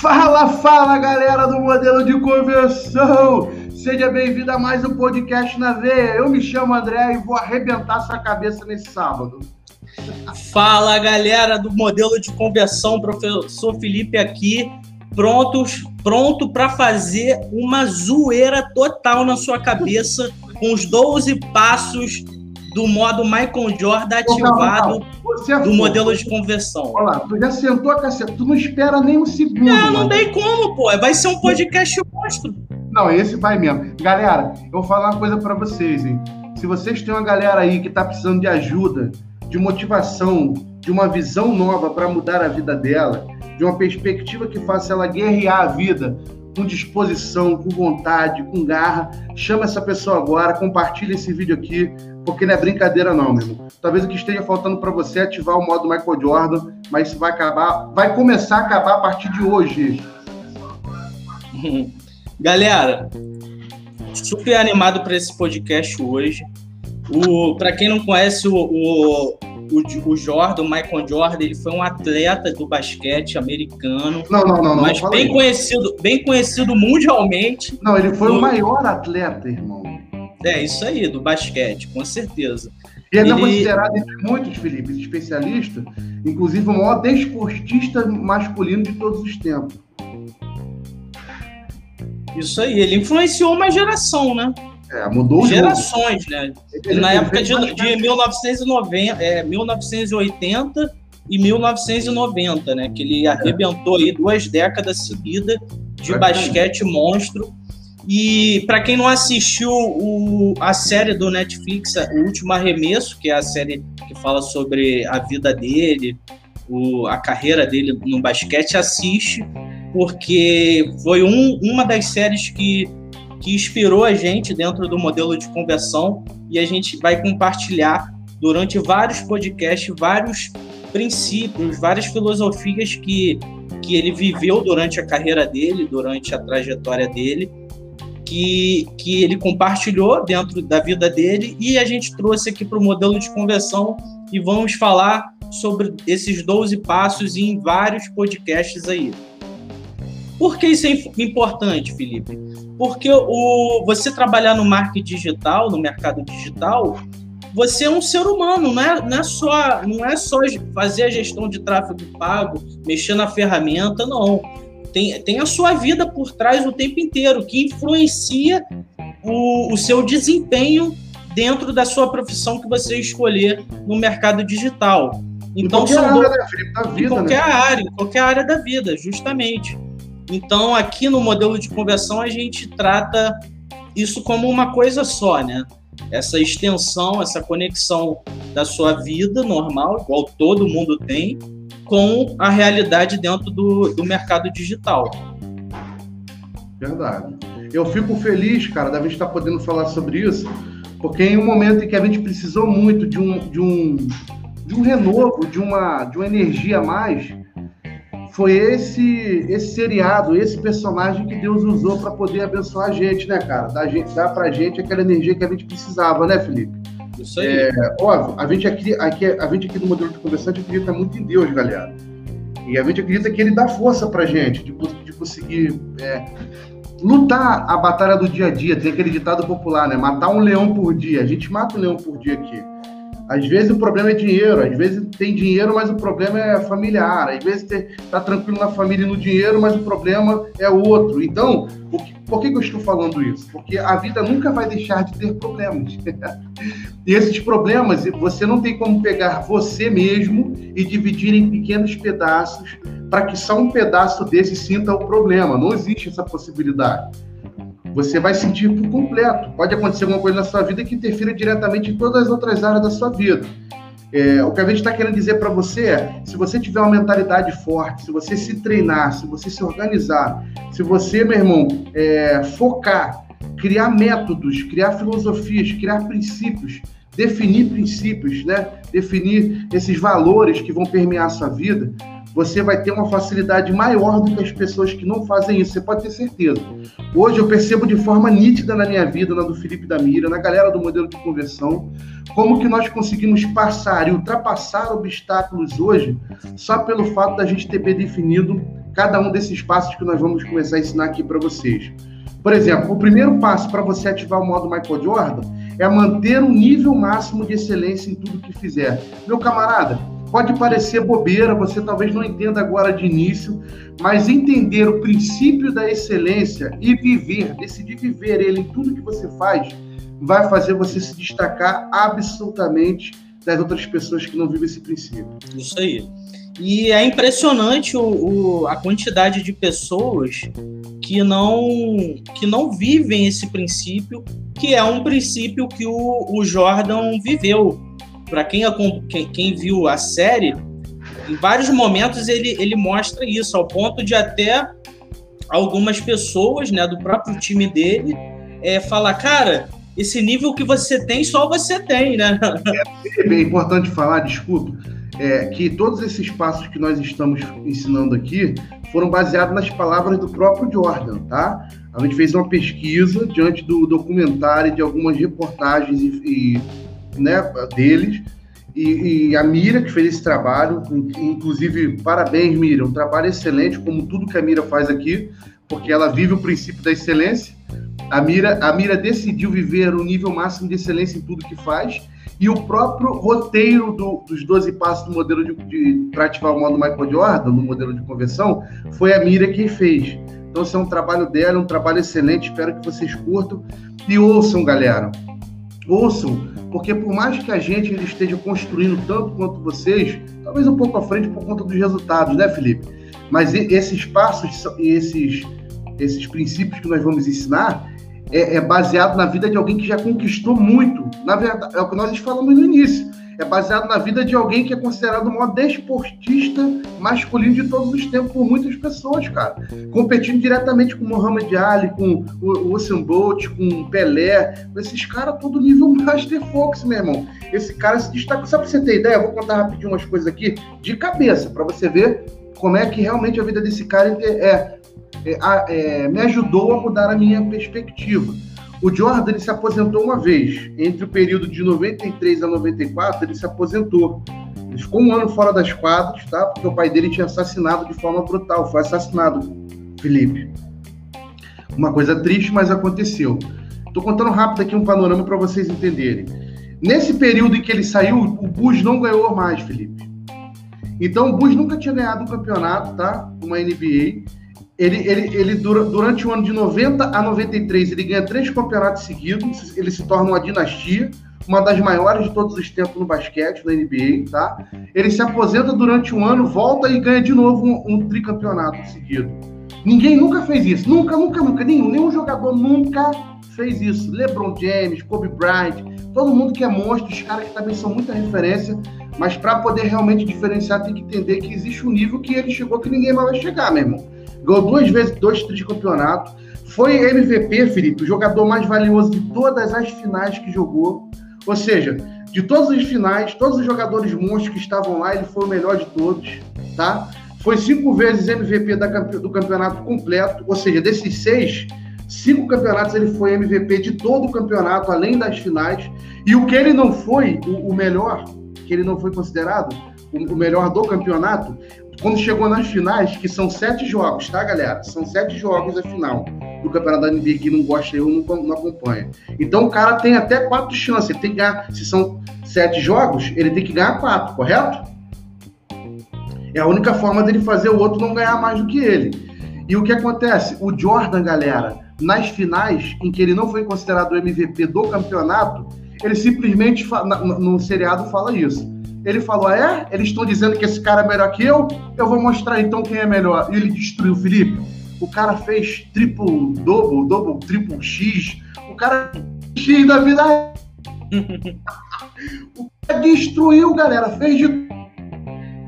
Fala, fala galera do modelo de conversão! Seja bem-vindo a mais um podcast na veia. Eu me chamo André e vou arrebentar sua cabeça nesse sábado. Fala galera do modelo de conversão, professor Felipe aqui, prontos, pronto para fazer uma zoeira total na sua cabeça com os 12 passos do modo Michael Jordan ativado é do modelo de conversão. Olha lá, tu já sentou a caceta, tu não espera nem um segundo. Não, não tem como, pô. Vai ser um podcast monstro. Não, esse vai mesmo. Galera, eu vou falar uma coisa para vocês, hein. Se vocês têm uma galera aí que tá precisando de ajuda, de motivação, de uma visão nova para mudar a vida dela, de uma perspectiva que faça ela guerrear a vida com disposição, com vontade, com garra, chama essa pessoa agora, compartilha esse vídeo aqui, porque não é brincadeira não, meu irmão. Talvez o que esteja faltando para você é ativar o modo Michael Jordan, mas isso vai acabar, vai começar a acabar a partir de hoje. Galera, super animado para esse podcast hoje. O, para quem não conhece o, o, o, o Jordan, o Michael Jordan, ele foi um atleta do basquete americano. Não, não, não, não mas bem conhecido, bem conhecido mundialmente. Não, ele foi o maior atleta, irmão. É, isso aí, do basquete, com certeza. E ele é considerado entre muitos, Felipe, especialistas, inclusive o maior desportista masculino de todos os tempos. Isso aí, ele influenciou uma geração, né? É, mudou Gerações, né? Ele Na época de, de 1990, é, 1980 e 1990, né? Que ele arrebentou aí duas décadas seguidas de basquete monstro e para quem não assistiu o, a série do Netflix, O Último Arremesso, que é a série que fala sobre a vida dele, o, a carreira dele no basquete, assiste, porque foi um, uma das séries que, que inspirou a gente dentro do modelo de conversão e a gente vai compartilhar durante vários podcasts, vários princípios, várias filosofias que, que ele viveu durante a carreira dele, durante a trajetória dele que, que ele compartilhou dentro da vida dele e a gente trouxe aqui para o modelo de conversão e vamos falar sobre esses 12 passos em vários podcasts aí. Por que isso é importante, Felipe? Porque o, você trabalhar no marketing digital, no mercado digital, você é um ser humano, não é, não é, só, não é só fazer a gestão de tráfego pago, mexer na ferramenta, não tem, tem a sua vida por trás o tempo inteiro, que influencia o, o seu desempenho dentro da sua profissão que você escolher no mercado digital. Então, em qualquer, área, né, Felipe, da vida, em qualquer né? área, em qualquer área da vida, justamente. Então, aqui no modelo de conversão, a gente trata isso como uma coisa só, né? Essa extensão, essa conexão da sua vida normal, igual todo mundo tem, com a realidade dentro do, do mercado digital. Verdade. Eu fico feliz, cara, da gente estar podendo falar sobre isso, porque em um momento em que a gente precisou muito de um, de um, de um renovo, de uma, de uma energia a mais, foi esse esse seriado, esse personagem que Deus usou para poder abençoar a gente, né, cara? Dar, gente, dar pra gente aquela energia que a gente precisava, né, Felipe? Isso aí. É, óbvio, a gente, aqui, aqui, a gente aqui no modelo de conversante acredita muito em Deus, galera. E a gente acredita que ele dá força pra gente de, de conseguir é, lutar a batalha do dia a dia. Tem aquele ditado popular, né? Matar um leão por dia. A gente mata um leão por dia aqui. Às vezes o problema é dinheiro, às vezes tem dinheiro, mas o problema é familiar. Às vezes está tranquilo na família e no dinheiro, mas o problema é outro. Então, que, por que, que eu estou falando isso? Porque a vida nunca vai deixar de ter problemas. e esses problemas, você não tem como pegar você mesmo e dividir em pequenos pedaços para que só um pedaço desse sinta o problema. Não existe essa possibilidade você vai sentir por completo. Pode acontecer alguma coisa na sua vida que interfira diretamente em todas as outras áreas da sua vida. É, o que a gente está querendo dizer para você é: se você tiver uma mentalidade forte, se você se treinar, se você se organizar, se você, meu irmão, é, focar, criar métodos, criar filosofias, criar princípios, definir princípios, né? definir esses valores que vão permear a sua vida, você vai ter uma facilidade maior do que as pessoas que não fazem isso, você pode ter certeza. Hoje eu percebo de forma nítida na minha vida, na do Felipe da Mira, na galera do modelo de conversão, como que nós conseguimos passar e ultrapassar obstáculos hoje só pelo fato da gente ter definido cada um desses passos que nós vamos começar a ensinar aqui para vocês. Por exemplo, o primeiro passo para você ativar o modo Michael Jordan é manter um nível máximo de excelência em tudo que fizer. Meu camarada, pode parecer bobeira, você talvez não entenda agora de início, mas entender o princípio da excelência e viver, decidir viver ele em tudo que você faz, vai fazer você se destacar absolutamente das outras pessoas que não vivem esse princípio. Isso aí. E é impressionante o, o, a quantidade de pessoas que não, que não vivem esse princípio, que é um princípio que o, o Jordan viveu. Para quem, quem, quem viu a série, em vários momentos ele, ele mostra isso, ao ponto de até algumas pessoas né, do próprio time dele é, falar, cara, esse nível que você tem, só você tem, né? É, é importante falar, desculpa, é, que todos esses passos que nós estamos ensinando aqui foram baseados nas palavras do próprio Jordan, tá? A gente fez uma pesquisa diante do documentário de algumas reportagens e, e né, deles e, e, a Mira que fez esse trabalho, inclusive parabéns Mira, um trabalho excelente como tudo que a Mira faz aqui, porque ela vive o princípio da excelência. A Mira, a Mira decidiu viver o nível máximo de excelência em tudo que faz e o próprio roteiro do, dos 12 passos do modelo de, de para ativar o modo Michael Jordan, no modelo de conversão, foi a Mira quem fez. Então, esse é um trabalho dela, um trabalho excelente, espero que vocês curtam. E ouçam, galera. Ouçam, porque por mais que a gente esteja construindo tanto quanto vocês, talvez um pouco à frente por conta dos resultados, né, Felipe? Mas esses passos e esses, esses princípios que nós vamos ensinar, é, é, baseado na vida de alguém que já conquistou muito. Na verdade, é o que nós falamos no início. É baseado na vida de alguém que é considerado o maior desportista masculino de todos os tempos por muitas pessoas, cara. Competindo diretamente com Muhammad Ali, com o Usain Bolt, com Pelé. Esses caras todo nível Master Fox, meu irmão. Esse cara se destaca. Só pra você ter ideia, eu vou contar rapidinho umas coisas aqui de cabeça, para você ver como é que realmente a vida desse cara é é, é, me ajudou a mudar a minha perspectiva. O Jordan ele se aposentou uma vez. Entre o período de 93 a 94, ele se aposentou. Ele ficou um ano fora das quadras, tá? Porque o pai dele tinha assassinado de forma brutal. Foi assassinado, Felipe. Uma coisa triste, mas aconteceu. Estou contando rápido aqui um panorama para vocês entenderem. Nesse período em que ele saiu, o Bulls não ganhou mais, Felipe. Então, o Bulls nunca tinha ganhado um campeonato, tá? Uma NBA ele, ele, ele dura, durante o ano de 90 a 93, ele ganha três campeonatos seguidos, ele se torna uma dinastia, uma das maiores de todos os tempos no basquete, na NBA, tá? Ele se aposenta durante um ano, volta e ganha de novo um, um tricampeonato seguido. Ninguém nunca fez isso, nunca, nunca, nunca, nenhum, nenhum jogador nunca fez isso. LeBron James, Kobe Bryant, todo mundo que é monstro, os caras que também são muita referência, mas para poder realmente diferenciar tem que entender que existe um nível que ele chegou que ninguém mais vai chegar, meu irmão ganhou duas vezes dois campeonato. Foi MVP, Felipe, o jogador mais valioso de todas as finais que jogou. Ou seja, de todas as finais, todos os jogadores monstros que estavam lá, ele foi o melhor de todos, tá? Foi cinco vezes MVP da, do campeonato completo, ou seja, desses seis, cinco campeonatos ele foi MVP de todo o campeonato, além das finais. E o que ele não foi, o, o melhor, que ele não foi considerado, o, o melhor do campeonato, quando chegou nas finais, que são sete jogos, tá, galera? São sete jogos a final do campeonato da NBA. que não gosta, eu não, não acompanha. Então o cara tem até quatro chances. Ele tem que ganhar. Se são sete jogos, ele tem que ganhar quatro, correto? É a única forma dele fazer o outro não ganhar mais do que ele. E o que acontece? O Jordan, galera, nas finais, em que ele não foi considerado o MVP do campeonato, ele simplesmente, no seriado, fala isso ele falou: é? Eles estão dizendo que esse cara é melhor que eu? Eu vou mostrar então quem é melhor. E ele destruiu o Felipe. O cara fez triple double, double, triple X. O cara X da vida. o cara destruiu, galera. Fez de.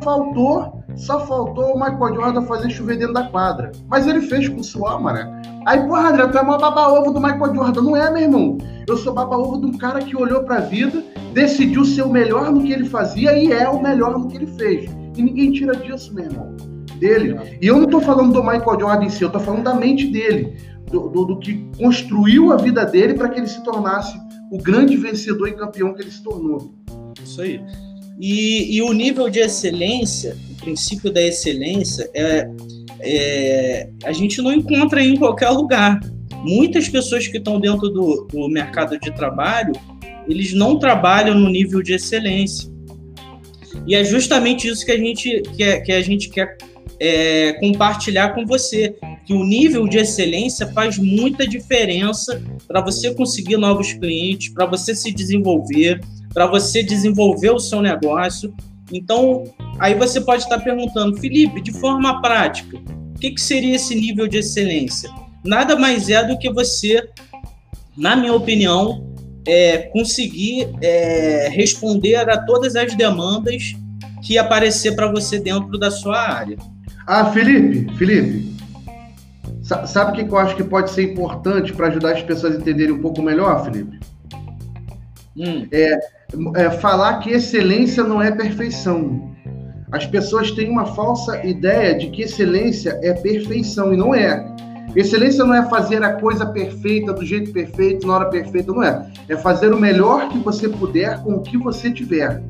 Faltou, só faltou o Michael Jordan fazer chover dentro da quadra. Mas ele fez com suor, mano. Aí, porra, André, tu é uma baba-ovo do Michael Jordan. Não é, meu irmão. Eu sou baba-ovo de um cara que olhou pra vida decidiu ser o melhor no que ele fazia e é o melhor no que ele fez. E ninguém tira disso, meu irmão. Dele. E eu não estou falando do Michael Jordan em si, eu estou falando da mente dele, do, do, do que construiu a vida dele para que ele se tornasse o grande vencedor e campeão que ele se tornou. Isso aí. E, e o nível de excelência, o princípio da excelência, é, é, a gente não encontra em qualquer lugar. Muitas pessoas que estão dentro do, do mercado de trabalho, eles não trabalham no nível de excelência. E é justamente isso que a gente quer, que a gente quer é, compartilhar com você, que o nível de excelência faz muita diferença para você conseguir novos clientes, para você se desenvolver, para você desenvolver o seu negócio. Então, aí você pode estar perguntando, Felipe, de forma prática, o que, que seria esse nível de excelência? Nada mais é do que você, na minha opinião, é, conseguir é, responder a todas as demandas que aparecer para você dentro da sua área. Ah, Felipe, Felipe, sabe o que eu acho que pode ser importante para ajudar as pessoas a entenderem um pouco melhor, Felipe? Hum. É, é, falar que excelência não é perfeição. As pessoas têm uma falsa ideia de que excelência é perfeição, e não é. Excelência não é fazer a coisa perfeita, do jeito perfeito, na hora perfeita, não é. É fazer o melhor que você puder com o que você tiver.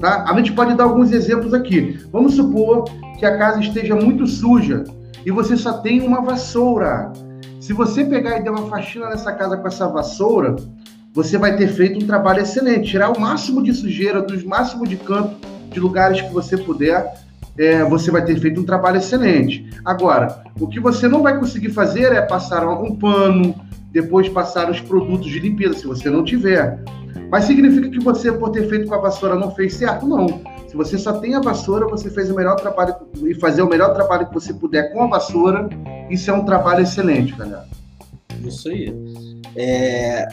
Tá? A gente pode dar alguns exemplos aqui. Vamos supor que a casa esteja muito suja e você só tem uma vassoura. Se você pegar e der uma faxina nessa casa com essa vassoura, você vai ter feito um trabalho excelente, tirar o máximo de sujeira, dos máximo de canto, de lugares que você puder, é, você vai ter feito um trabalho excelente. Agora, o que você não vai conseguir fazer é passar um pano, depois passar os produtos de limpeza, se você não tiver. Mas significa que você, por ter feito com a vassoura, não fez certo? Não. Se você só tem a vassoura, você fez o melhor trabalho e fazer o melhor trabalho que você puder com a vassoura, isso é um trabalho excelente, galera. Isso aí. É,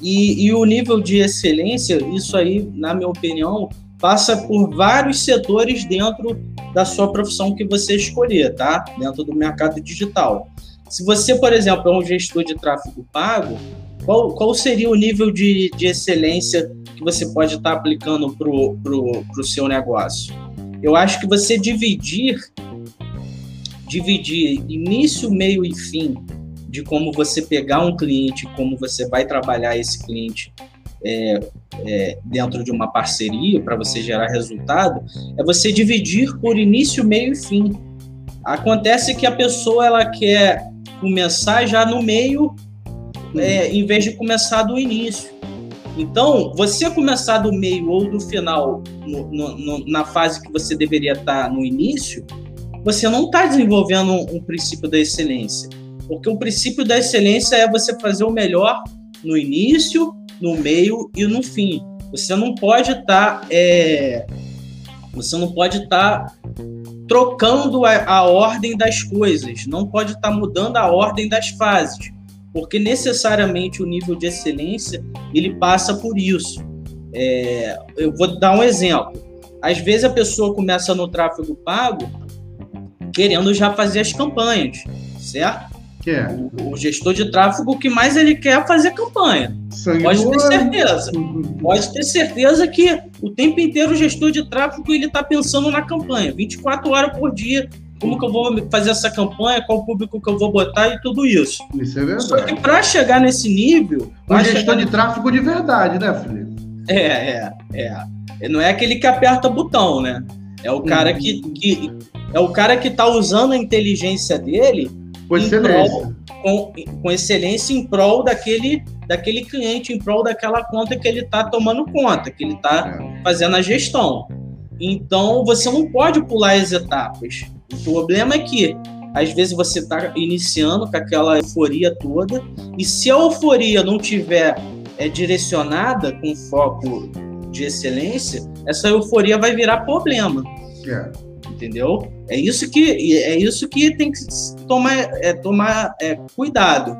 e, e o nível de excelência, isso aí, na minha opinião, passa por vários setores dentro da sua profissão que você escolher, tá? Dentro do mercado digital. Se você, por exemplo, é um gestor de tráfego pago, qual, qual seria o nível de, de excelência que você pode estar aplicando para o pro, pro seu negócio? Eu acho que você dividir, dividir início, meio e fim de como você pegar um cliente, como você vai trabalhar esse cliente é, é, dentro de uma parceria para você gerar resultado, é você dividir por início, meio e fim. Acontece que a pessoa ela quer começar já no meio, é, em vez de começar do início. Então, você começar do meio ou do final, no, no, na fase que você deveria estar no início, você não está desenvolvendo um, um princípio da excelência porque o princípio da excelência é você fazer o melhor no início, no meio e no fim. Você não pode estar. Tá, é, você não pode estar tá trocando a, a, ordem das coisas, não pode estar tá mudando a ordem das fases, porque necessariamente o nível de excelência ele passa por isso. É, eu vou dar um exemplo. Às vezes a pessoa começa no tráfego pago querendo já fazer as campanhas, certo? Quer. O, o gestor de tráfego, o que mais ele quer é fazer campanha. Sangue Pode ter certeza. Pode ter certeza que o tempo inteiro o gestor de tráfego ele está pensando na campanha, 24 horas por dia. Como que eu vou fazer essa campanha, qual público que eu vou botar e tudo isso. Isso é verdade. Só que para chegar nesse nível. Um gestor de tráfego de verdade, né, Felipe? É, é, é. Não é aquele que aperta botão, né? É o cara que, que é o cara que está usando a inteligência dele com excelência. com, com, excelência em prol daquele, daquele cliente, em prol daquela conta que ele está tomando conta, que ele está é. fazendo a gestão. Então, você não pode pular as etapas. O problema é que, às vezes, você está iniciando com aquela euforia toda, e se a euforia não tiver é, direcionada com foco de excelência, essa euforia vai virar problema. É entendeu? É isso que é isso que tem que tomar é, tomar é, cuidado.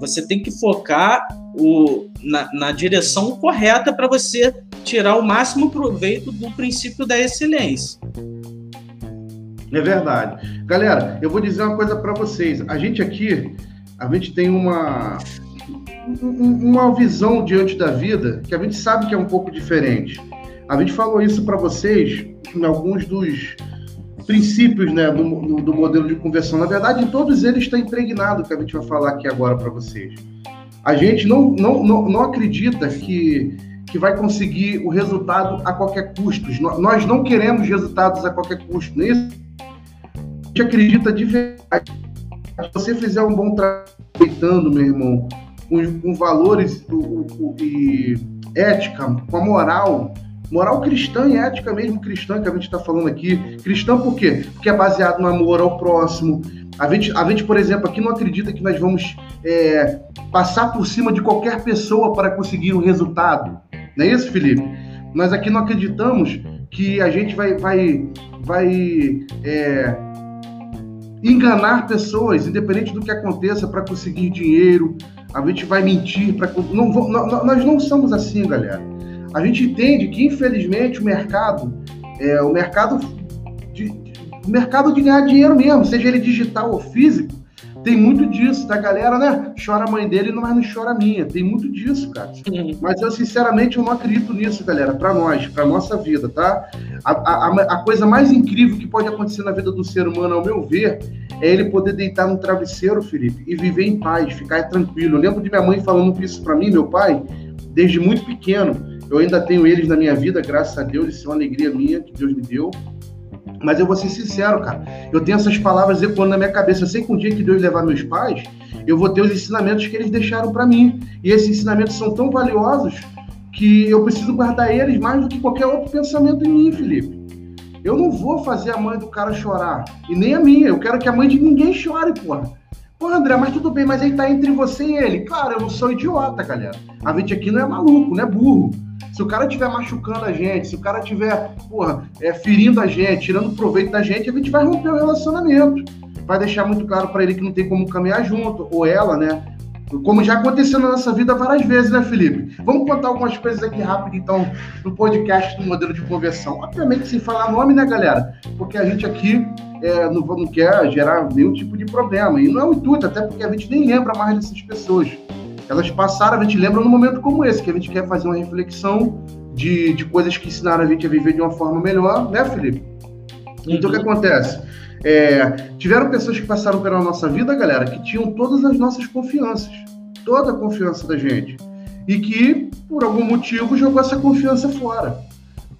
Você tem que focar o, na, na direção correta para você tirar o máximo proveito do princípio da excelência. É verdade. Galera, eu vou dizer uma coisa para vocês. A gente aqui, a gente tem uma uma visão diante da vida que a gente sabe que é um pouco diferente. A gente falou isso para vocês em alguns dos princípios né, do, do, do, modelo de conversão. Na verdade, em todos eles está impregnado o que a gente vai falar aqui agora para vocês. A gente não, não, não, não acredita que, que vai conseguir o resultado a qualquer custo. Nós não queremos resultados a qualquer custo, não é isso? gente acredita de verdade. Se você fizer um bom trabalho, meu irmão, com, com valores o, e ética, com a moral, moral cristã e ética mesmo cristã que a gente está falando aqui. Cristã por quê? Porque é baseado no amor ao próximo. A gente, a gente por exemplo, aqui não acredita que nós vamos é, passar por cima de qualquer pessoa para conseguir um resultado. Não é isso, Felipe? Nós aqui não acreditamos que a gente vai, vai, vai é, enganar pessoas, independente do que aconteça, para conseguir dinheiro. A gente vai mentir para. Não, não, nós não somos assim, galera. A gente entende que, infelizmente, o mercado, é, o mercado de, o mercado de ganhar dinheiro mesmo, seja ele digital ou físico, tem muito disso, da galera, né? Chora a mãe dele, mas não chora a minha. Tem muito disso, cara. Mas eu, sinceramente, eu não acredito nisso, galera, para nós, para nossa vida, tá? A, a, a, coisa mais incrível que pode acontecer na vida do ser humano, ao meu ver, é ele poder deitar no travesseiro, Felipe, e viver em paz, ficar tranquilo. Eu lembro de minha mãe falando isso para mim, meu pai, desde muito pequeno. Eu ainda tenho eles na minha vida, graças a Deus, isso é uma alegria minha que Deus me deu. Mas eu vou ser sincero, cara. Eu tenho essas palavras ecoando na minha cabeça. Eu sei que um dia que Deus levar meus pais, eu vou ter os ensinamentos que eles deixaram para mim. E esses ensinamentos são tão valiosos que eu preciso guardar eles mais do que qualquer outro pensamento em mim, Felipe. Eu não vou fazer a mãe do cara chorar. E nem a minha. Eu quero que a mãe de ninguém chore, porra. Pô, André, mas tudo bem, mas aí tá entre você e ele. Claro, eu não sou idiota, galera. A gente aqui não é maluco, não é burro. Se o cara estiver machucando a gente, se o cara estiver, porra, é, ferindo a gente, tirando proveito da gente, a gente vai romper o relacionamento. Vai deixar muito claro para ele que não tem como caminhar junto, ou ela, né? Como já aconteceu na nossa vida várias vezes, né, Felipe? Vamos contar algumas coisas aqui rápido, então, no podcast do modelo de conversão. Obviamente, sem falar nome, né, galera? Porque a gente aqui é, não, não quer gerar nenhum tipo de problema. E não é o intuito, até porque a gente nem lembra mais dessas pessoas elas passaram, a gente lembra num momento como esse, que a gente quer fazer uma reflexão de, de coisas que ensinaram a gente a viver de uma forma melhor, né, Felipe? Então, o que uhum. acontece? É, tiveram pessoas que passaram pela nossa vida, galera, que tinham todas as nossas confianças, toda a confiança da gente, e que, por algum motivo, jogou essa confiança fora.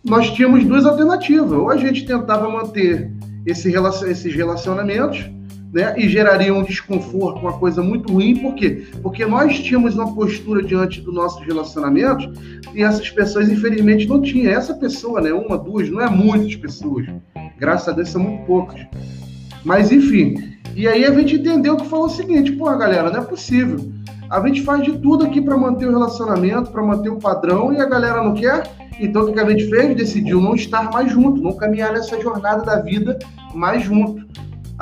Nós tínhamos duas alternativas: ou a gente tentava manter esse, esses relacionamentos, né, e geraria um desconforto, uma coisa muito ruim, por quê? Porque nós tínhamos uma postura diante do nosso relacionamento e essas pessoas, infelizmente, não tinham. Essa pessoa, né, uma, duas, não é muitas pessoas, graças a Deus são muito poucas. Mas, enfim, e aí a gente entendeu que falou o seguinte: pô, galera, não é possível. A gente faz de tudo aqui para manter o relacionamento, para manter o padrão, e a galera não quer. Então, o que a gente fez? Decidiu não estar mais junto, não caminhar nessa jornada da vida mais junto.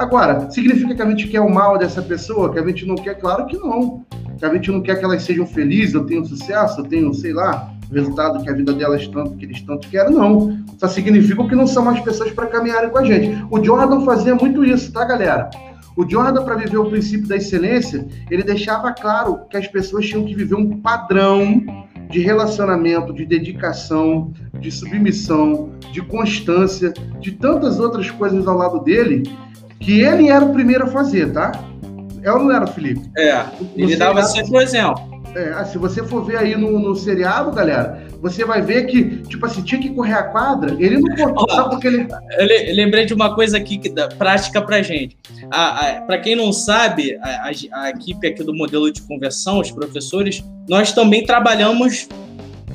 Agora, significa que a gente quer o mal dessa pessoa? Que a gente não quer? Claro que não. Que a gente não quer que elas sejam felizes, eu tenho sucesso, eu tenho, sei lá, o resultado que a vida delas tanto, que eles tanto querem, não. Só significa que não são mais pessoas para caminharem com a gente. O Jordan fazia muito isso, tá, galera? O Jordan, para viver o princípio da excelência, ele deixava claro que as pessoas tinham que viver um padrão de relacionamento, de dedicação, de submissão, de constância, de tantas outras coisas ao lado dele, que ele era o primeiro a fazer, tá? É ou não era, Felipe? É, ele dava sempre o exemplo. É, ah, se você for ver aí no, no, seriado, galera, você vai ver que, tipo assim, tinha que correr a quadra, ele não cortou só porque ele. Eu lembrei de uma coisa aqui que dá prática pra gente. Para quem não sabe, a, a, a, equipe aqui do modelo de conversão, os professores, nós também trabalhamos.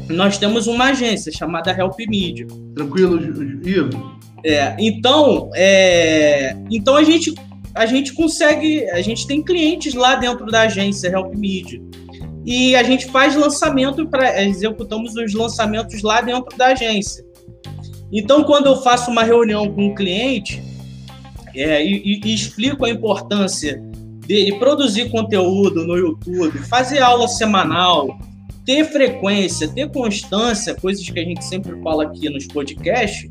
Nós temos uma agência chamada Help Media. Tranquilo, Ivo? É, então, é, então a gente a gente consegue, a gente tem clientes lá dentro da agência Help Media. E a gente faz lançamento para executamos os lançamentos lá dentro da agência. Então, quando eu faço uma reunião com um cliente é, e, e, explico a importância dele produzir conteúdo no YouTube, fazer aula semanal, ter frequência, ter constância, coisas que a gente sempre fala aqui nos podcasts,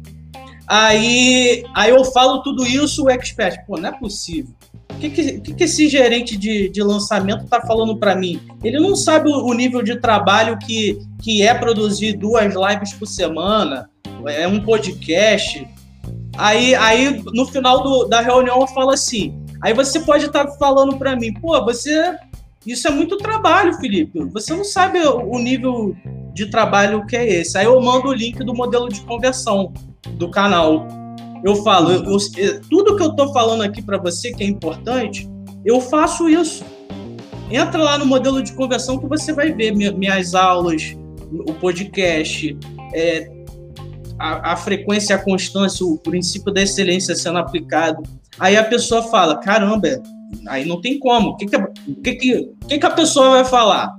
Aí, aí eu falo tudo isso, o expert, pô, não é possível. O que, que, que esse gerente de, de lançamento tá falando para mim? Ele não sabe o, o, nível de trabalho que, que é produzir duas lives por semana, é um podcast. Aí, aí no final do, da reunião eu falo assim. Aí você pode estar tá falando para mim, pô, você. Isso é muito trabalho, Felipe. Você não sabe o nível de trabalho que é esse. Aí eu mando o link do modelo de conversão do canal. Eu falo, eu, eu, tudo que eu estou falando aqui para você que é importante, eu faço isso. Entra lá no modelo de conversão que você vai ver minhas aulas, o podcast, é, a, a, frequência, a constância, o princípio da excelência sendo aplicado. Aí a pessoa fala: caramba, aí não tem como. O que, que, que, que, que a pessoa vai falar?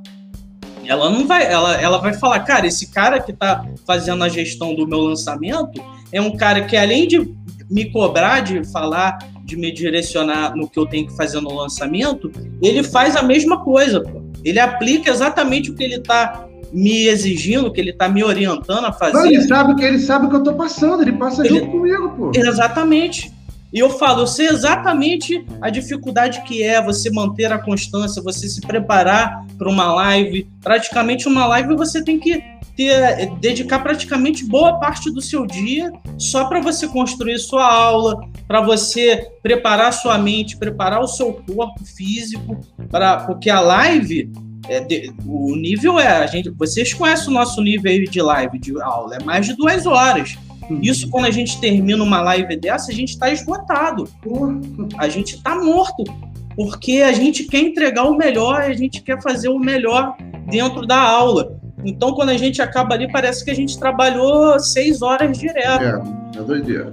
Ela não vai, ela, ela vai falar, cara, esse cara que está fazendo a gestão do meu lançamento é um cara que além de me cobrar de falar, de me direcionar no que eu tenho que fazer no lançamento, ele faz a mesma coisa, pô. Ele aplica exatamente o que ele está me exigindo, que ele está me orientando a fazer. Não, ele sabe que ele sabe o que eu estou passando, ele passa ele... junto comigo, pô. Exatamente. E eu falo, eu sei exatamente a dificuldade que é você manter a constância, você se preparar para uma live. Praticamente uma live você tem que ter, dedicar praticamente boa parte do seu dia só para você construir sua aula, para você preparar sua mente, preparar o seu corpo físico, para porque a live é, de, o nível é a gente, vocês conhecem o nosso nível de live de aula, é mais de duas horas. Isso, quando a gente termina uma live dessa, a gente está esgotado. A gente está morto. Porque a gente quer entregar o melhor, a gente quer fazer o melhor dentro da aula. Então, quando a gente acaba ali, parece que a gente trabalhou seis horas direto. É, é doideira.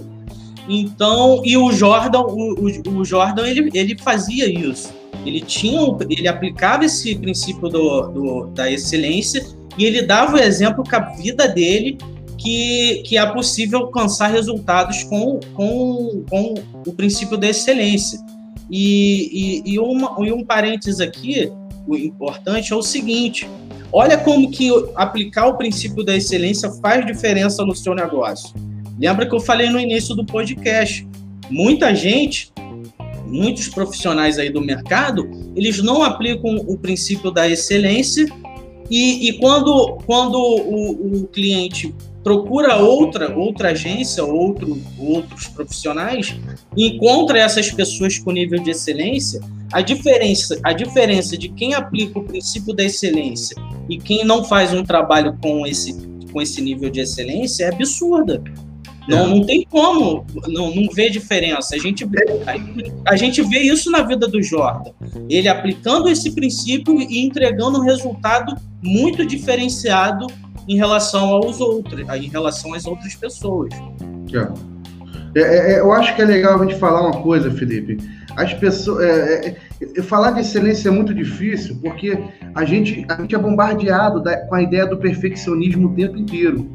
Então, e o Jordan, o, o, o, Jordan, ele, ele fazia isso. Ele tinha, ele aplicava esse princípio do, do, da excelência e ele dava o exemplo com a vida dele que, que é possível alcançar resultados com, com, com o princípio da excelência. E, e, e, uma, e um parênteses aqui, o importante é o seguinte: olha como que aplicar o princípio da excelência faz diferença no seu negócio. Lembra que eu falei no início do podcast? Muita gente, muitos profissionais aí do mercado, eles não aplicam o princípio da excelência e, e quando, quando o, o cliente procura outra outra agência, outro, outros profissionais, encontra essas pessoas com nível de excelência, a diferença, a diferença de quem aplica o princípio da excelência e quem não faz um trabalho com esse, com esse nível de excelência é absurda. Não, não tem como não, não ver diferença. A gente, a, a, gente vê isso na vida do Jordan. Ele aplicando esse princípio e entregando um resultado muito diferenciado em relação aos outros, em relação às outras pessoas. É. É, é, eu acho que é legal a gente falar uma coisa, Felipe. As pessoas, é, é, falar de excelência é muito difícil porque a gente, a gente é bombardeado da, com a ideia do perfeccionismo o tempo inteiro.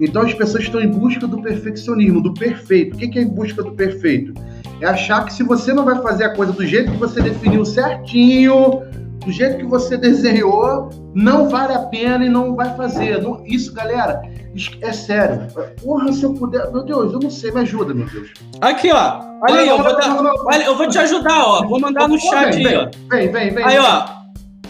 Então as pessoas estão em busca do perfeccionismo, do perfeito. O que é em busca do perfeito? É achar que se você não vai fazer a coisa do jeito que você definiu certinho, do jeito que você desenhou, não vale a pena e não vai fazer. Não, isso, galera, é sério. Porra, se eu puder. Meu Deus, eu não sei, me ajuda, meu Deus. Aqui, ó. Olha aí, eu vou, dar, olha, eu vou te ajudar, ó. Vou mandar no chat vem, aí, ó. Vem, vem, vem. Aí, ó.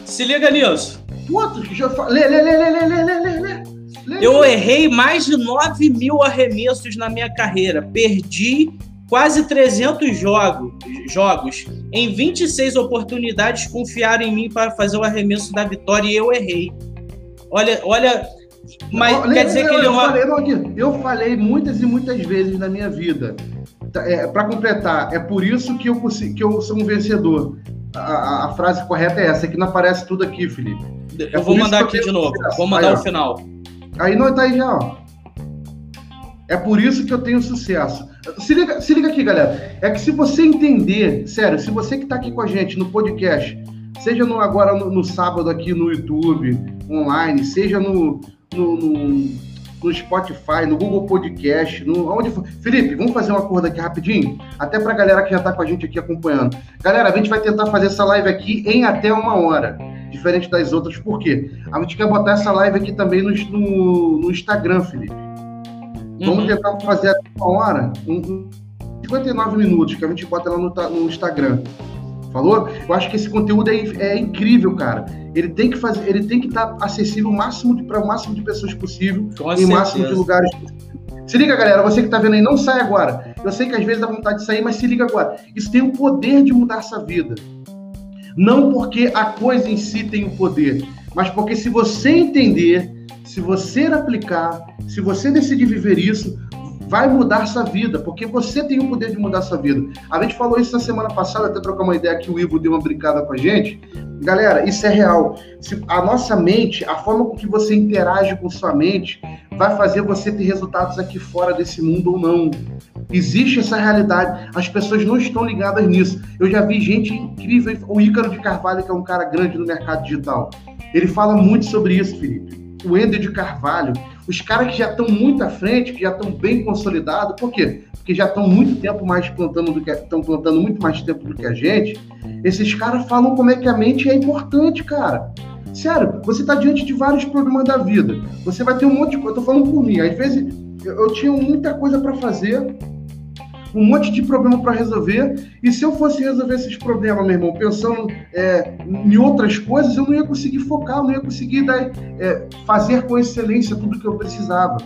Se liga nisso. Puta, que já falei. Lê, lê, lê, lê, lê, lê, lê, lê. Eu errei mais de 9 mil arremessos na minha carreira. Perdi quase 300 jogos, jogos. Em 26 oportunidades, confiaram em mim para fazer o arremesso da vitória e eu errei. Olha, olha. Mas não, quer dizer que ele eu, falei, eu falei muitas e muitas vezes na minha vida. Tá, é, para completar, é por isso que eu, que eu sou um vencedor. A, a, frase correta é essa, que não aparece tudo aqui, Felipe. É eu vou mandar aqui de novo. Vou mandar aí, o final. Aí não tá aí já, ó. É por isso que eu tenho sucesso. Se liga, se liga aqui, galera. É que se você entender, sério, se você que está aqui com a gente no podcast, seja no, agora no, no, sábado aqui no YouTube, online, seja no, no, no, no Spotify, no Google Podcast, no, onde for. Felipe, vamos fazer uma acordo aqui rapidinho? Até para a galera que já está com a gente aqui acompanhando. Galera, a gente vai tentar fazer essa live aqui em até uma hora, diferente das outras. Por quê? A gente quer botar essa live aqui também no, no, no Instagram, Felipe. Vamos uhum. tentar fazer até uma hora, um, 59 minutos, que a gente bota lá no, no Instagram. Falou? Eu acho que esse conteúdo é, é incrível, cara. Ele tem que fazer, ele tem que estar tá acessível máximo para o máximo de pessoas possível, Com em certeza. máximo de lugares Se liga, galera, você que está vendo aí, não sai agora. Eu sei que às vezes dá vontade de sair, mas se liga agora. Isso tem o poder de mudar essa vida. Não porque a coisa em si tem o poder, mas porque se você entender se você aplicar, se você decidir viver isso, vai mudar sua vida, porque você tem o poder de mudar sua vida. A gente falou isso na semana passada, até trocar uma ideia que o Ivo deu uma brincada com a gente. Galera, isso é real. Se a nossa mente, a forma com que você interage com sua mente, vai fazer você ter resultados aqui fora desse mundo ou não. Existe essa realidade. As pessoas não estão ligadas nisso. Eu já vi gente incrível. O Ícaro de Carvalho, que é um cara grande no mercado digital, ele fala muito sobre isso, Felipe. O Ender de Carvalho, os caras que já estão muito à frente, que já estão bem consolidados, por quê? Porque já estão muito tempo mais plantando do que estão plantando muito mais tempo do que a gente. Esses caras falam como é que a mente é importante, cara. Sério, você está diante de vários problemas da vida. Você vai ter um monte de coisa. Eu tô falando por mim. Às vezes eu, tinha muita coisa para fazer, um monte de problema para resolver. E se eu fosse resolver esses problemas, meu irmão, pensando é, em outras coisas, eu não ia conseguir focar, eu não ia conseguir dar, é, fazer com excelência tudo que eu precisava.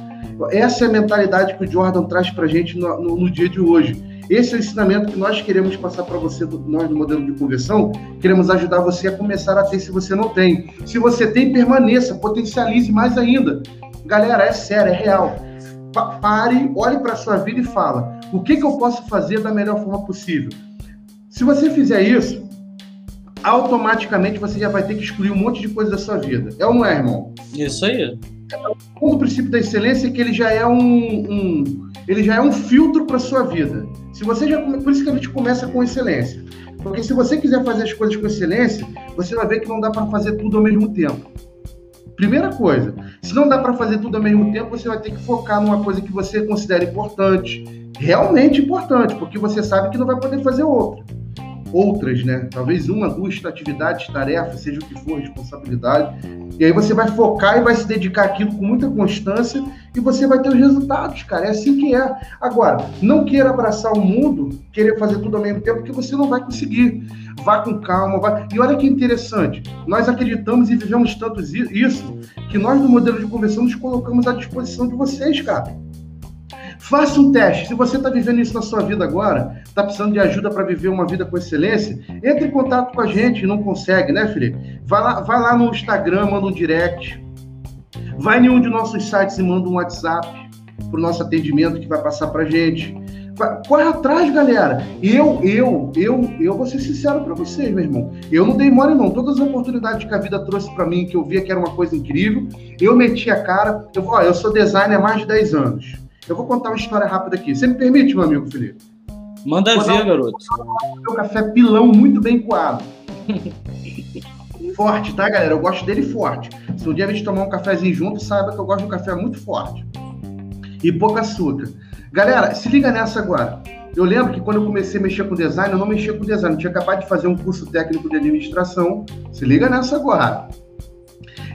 Essa é a mentalidade que o Jordan traz para a gente no, no, no, dia de hoje. Esse é o ensinamento que nós queremos passar para você, nós do modelo de conversão. Queremos ajudar você a começar a ter se você não tem. Se você tem, permaneça, potencialize mais ainda. Galera, é sério, é real pare, olhe para sua vida e fala: o que, que eu posso fazer da melhor forma possível? Se você fizer isso, automaticamente você já vai ter que excluir um monte de coisa da sua vida. É ou não é, irmão? Isso aí. O princípio da excelência é que ele já é um, um ele já é um filtro para sua vida. Se você já por isso que a gente começa com excelência. Porque se você quiser fazer as coisas com excelência, você vai ver que não dá para fazer tudo ao mesmo tempo. Primeira coisa, se não dá para fazer tudo ao mesmo tempo, você vai ter que focar numa coisa que você considera importante, realmente importante, porque você sabe que não vai poder fazer outra. Outras, né? Talvez uma, duas atividades, tarefas, seja o que for, responsabilidade. E aí você vai focar e vai se dedicar àquilo com muita constância e você vai ter os resultados, cara. É assim que é. Agora, não queira abraçar o mundo, querer fazer tudo ao mesmo tempo, porque você não vai conseguir vá com calma. Vá... E olha que interessante, nós acreditamos e vivemos tanto isso que nós, no modelo de conversão, nos colocamos à disposição de vocês, cara. Faça um teste. Se você está vivendo isso na sua vida agora, está precisando de ajuda para viver uma vida com excelência, entre em contato com a gente. Não consegue, né, Felipe? Vai lá, vai lá no Instagram, manda um direct. Vai em um de nossos sites e manda um WhatsApp para o nosso atendimento que vai passar para a gente. Corre atrás, galera. Eu, eu, eu, eu vou ser sincero para vocês, meu irmão. Eu não dei mole, não. Todas as oportunidades que a vida trouxe para mim, que eu via que era uma coisa incrível, eu meti a cara. Eu, ó, eu sou designer há mais de 10 anos. Eu vou contar uma história rápida aqui. Você me permite, meu amigo Felipe? Manda ver, garoto. Meu café pilão muito bem coado. forte, tá, galera? Eu gosto dele forte. Se um dia a gente tomar um cafezinho junto, saiba que eu gosto de um café muito forte. E pouco açúcar. Galera, se liga nessa agora. Eu lembro que quando eu comecei a mexer com design, eu não mexia com design, eu tinha acabado de fazer um curso técnico de administração. Se liga nessa agora.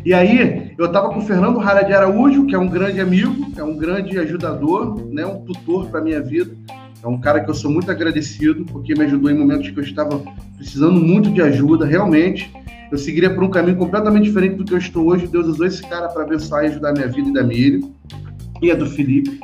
E aí, eu estava com o Fernando Rara de Araújo, que é um grande amigo, é um grande ajudador, né, um tutor para minha vida. É um cara que eu sou muito agradecido, porque me ajudou em momentos que eu estava precisando muito de ajuda, realmente. Eu seguiria por um caminho completamente diferente do que eu estou hoje. Deus usou esse cara para abençoar e ajudar a minha vida e da Miriam, e a do Felipe.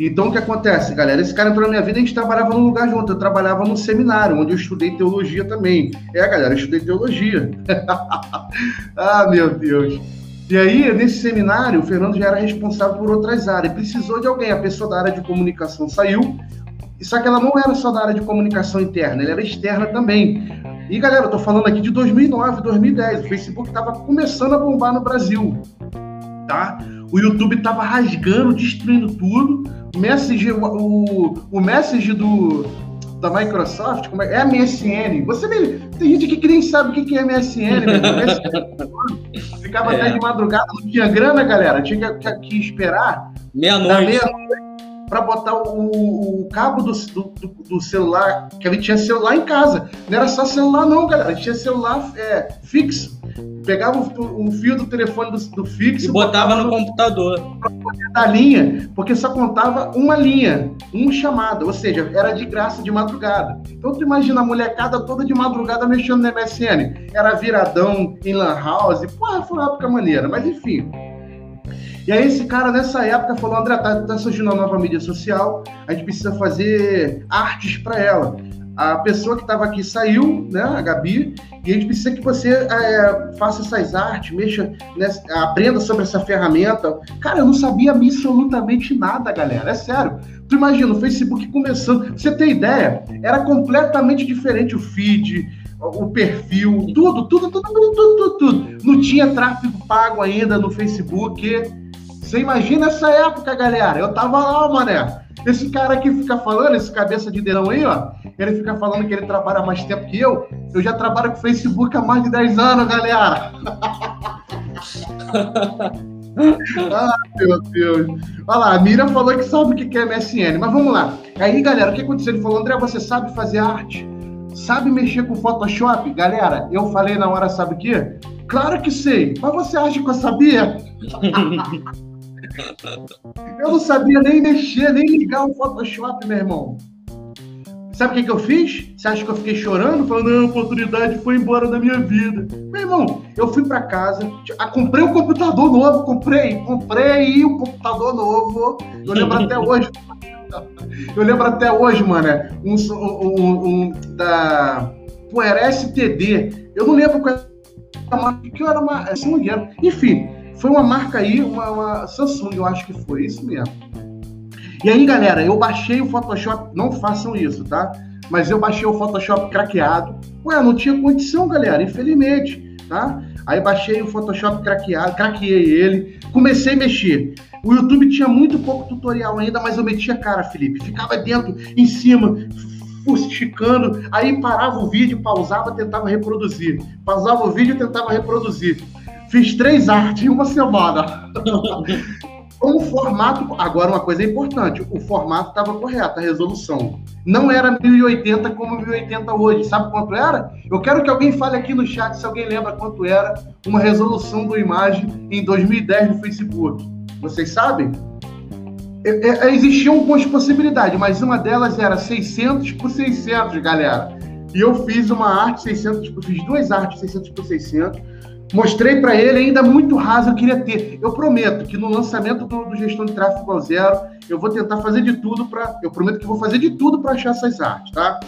Então, o que acontece, galera? Esse cara entrou na minha vida a gente trabalhava num lugar junto. Eu trabalhava num seminário, onde eu estudei teologia também. É, galera, eu estudei teologia. ah, meu Deus. E aí, nesse seminário, o Fernando já era responsável por outras áreas. Precisou de alguém. A pessoa da área de comunicação saiu. Só que ela não era só da área de comunicação interna, ela era externa também. E, galera, eu tô falando aqui de 2009, 2010. O Facebook estava começando a bombar no Brasil. Tá? O YouTube estava rasgando, destruindo tudo. O Messenger, o, o Messenger do, da Microsoft, como é, é MSN. Você vê, tem gente aqui que nem sabe o que é MSN, MSN Ficava é. até de madrugada, não tinha grana, galera. Tinha que, que, esperar. Meia-noite. Meia para botar o, o cabo do, do, do, celular, que a gente tinha celular em casa. Não era só celular, não, galera. A gente tinha celular é, fixo pegava o, o fio do telefone do, do fixo e botava, botava no, no computador. Da linha, porque só contava uma linha, um chamado, ou seja, era de graça de madrugada. Então tu imagina a molecada toda de madrugada mexendo no MSN. Era viradão em Lan House, porra, foi uma época maneira, mas enfim. E aí esse cara nessa época falou, André, tá, tá surgindo uma nova mídia social, a gente precisa fazer artes para ela. a pessoa que estava aqui saiu, né, a Gabi, e a gente precisa que você é, faça essas artes, mexa, né, aprenda sobre essa ferramenta. Cara, eu não sabia absolutamente nada, galera, é sério. Tu imagina, o Facebook começando, você tem ideia, era completamente diferente o feed, o perfil, tudo, tudo, tudo, tudo, tudo, tudo. Não tinha tráfego pago ainda no Facebook. Você imagina essa época, galera? Eu tava lá, mané. Esse cara que fica falando, esse cabeça de dedão aí, ó, ele fica falando que ele trabalha mais tempo que eu. Eu já trabalho com Facebook há mais de 10 anos, galera. ah, meu Deus. Olha lá, a Mira falou que sabe o que é MSN. Mas vamos lá. Aí, galera, o que aconteceu? Ele falou, André, você sabe fazer arte? Sabe mexer com Photoshop? Galera, eu falei na hora, sabe o quê? Claro que sei. Mas você acha que eu sabia? eu não sabia nem mexer, nem ligar o Photoshop, meu irmão. Sabe o que, que eu fiz? Você acha que eu fiquei chorando? Falando, não, a oportunidade foi embora da minha vida. Meu irmão, eu fui para casa, ah, comprei um computador novo, comprei, comprei um computador novo. Eu lembro até hoje. Eu lembro até hoje, mano, um, um, um da. Pô, era STD. Eu não lembro qual era que era uma. Samsung Enfim, foi uma marca aí, uma, uma Samsung, eu acho que foi, isso mesmo. E aí, galera, eu baixei o Photoshop, não façam isso, tá? Mas eu baixei o Photoshop craqueado. Ué, não tinha condição, galera, infelizmente, tá? Aí baixei o Photoshop craqueado, craqueei ele, comecei a mexer. O YouTube tinha muito pouco tutorial ainda, mas eu metia cara, Felipe. Ficava dentro, em cima, esticando, aí parava o vídeo, pausava, tentava reproduzir. Pausava o vídeo, tentava reproduzir. Fiz três artes em uma semana. Com o formato, agora uma coisa importante, o formato estava correto, a resolução. Não era 1080 como 1080 hoje. Sabe quanto era? Eu quero que alguém fale aqui no chat se alguém lembra quanto era uma resolução do imagem em 2010 no Facebook. Vocês sabem? É, é, existiam algumas possibilidades, mas uma delas era 600 por 600, galera. E eu fiz uma arte 600, eu fiz duas artes 600 por 600 Mostrei para ele ainda muito raso, eu queria ter. Eu prometo que no lançamento do, do Gestão de Tráfego ao Zero, eu vou tentar fazer de tudo para. Eu prometo que vou fazer de tudo para achar essas artes, tá?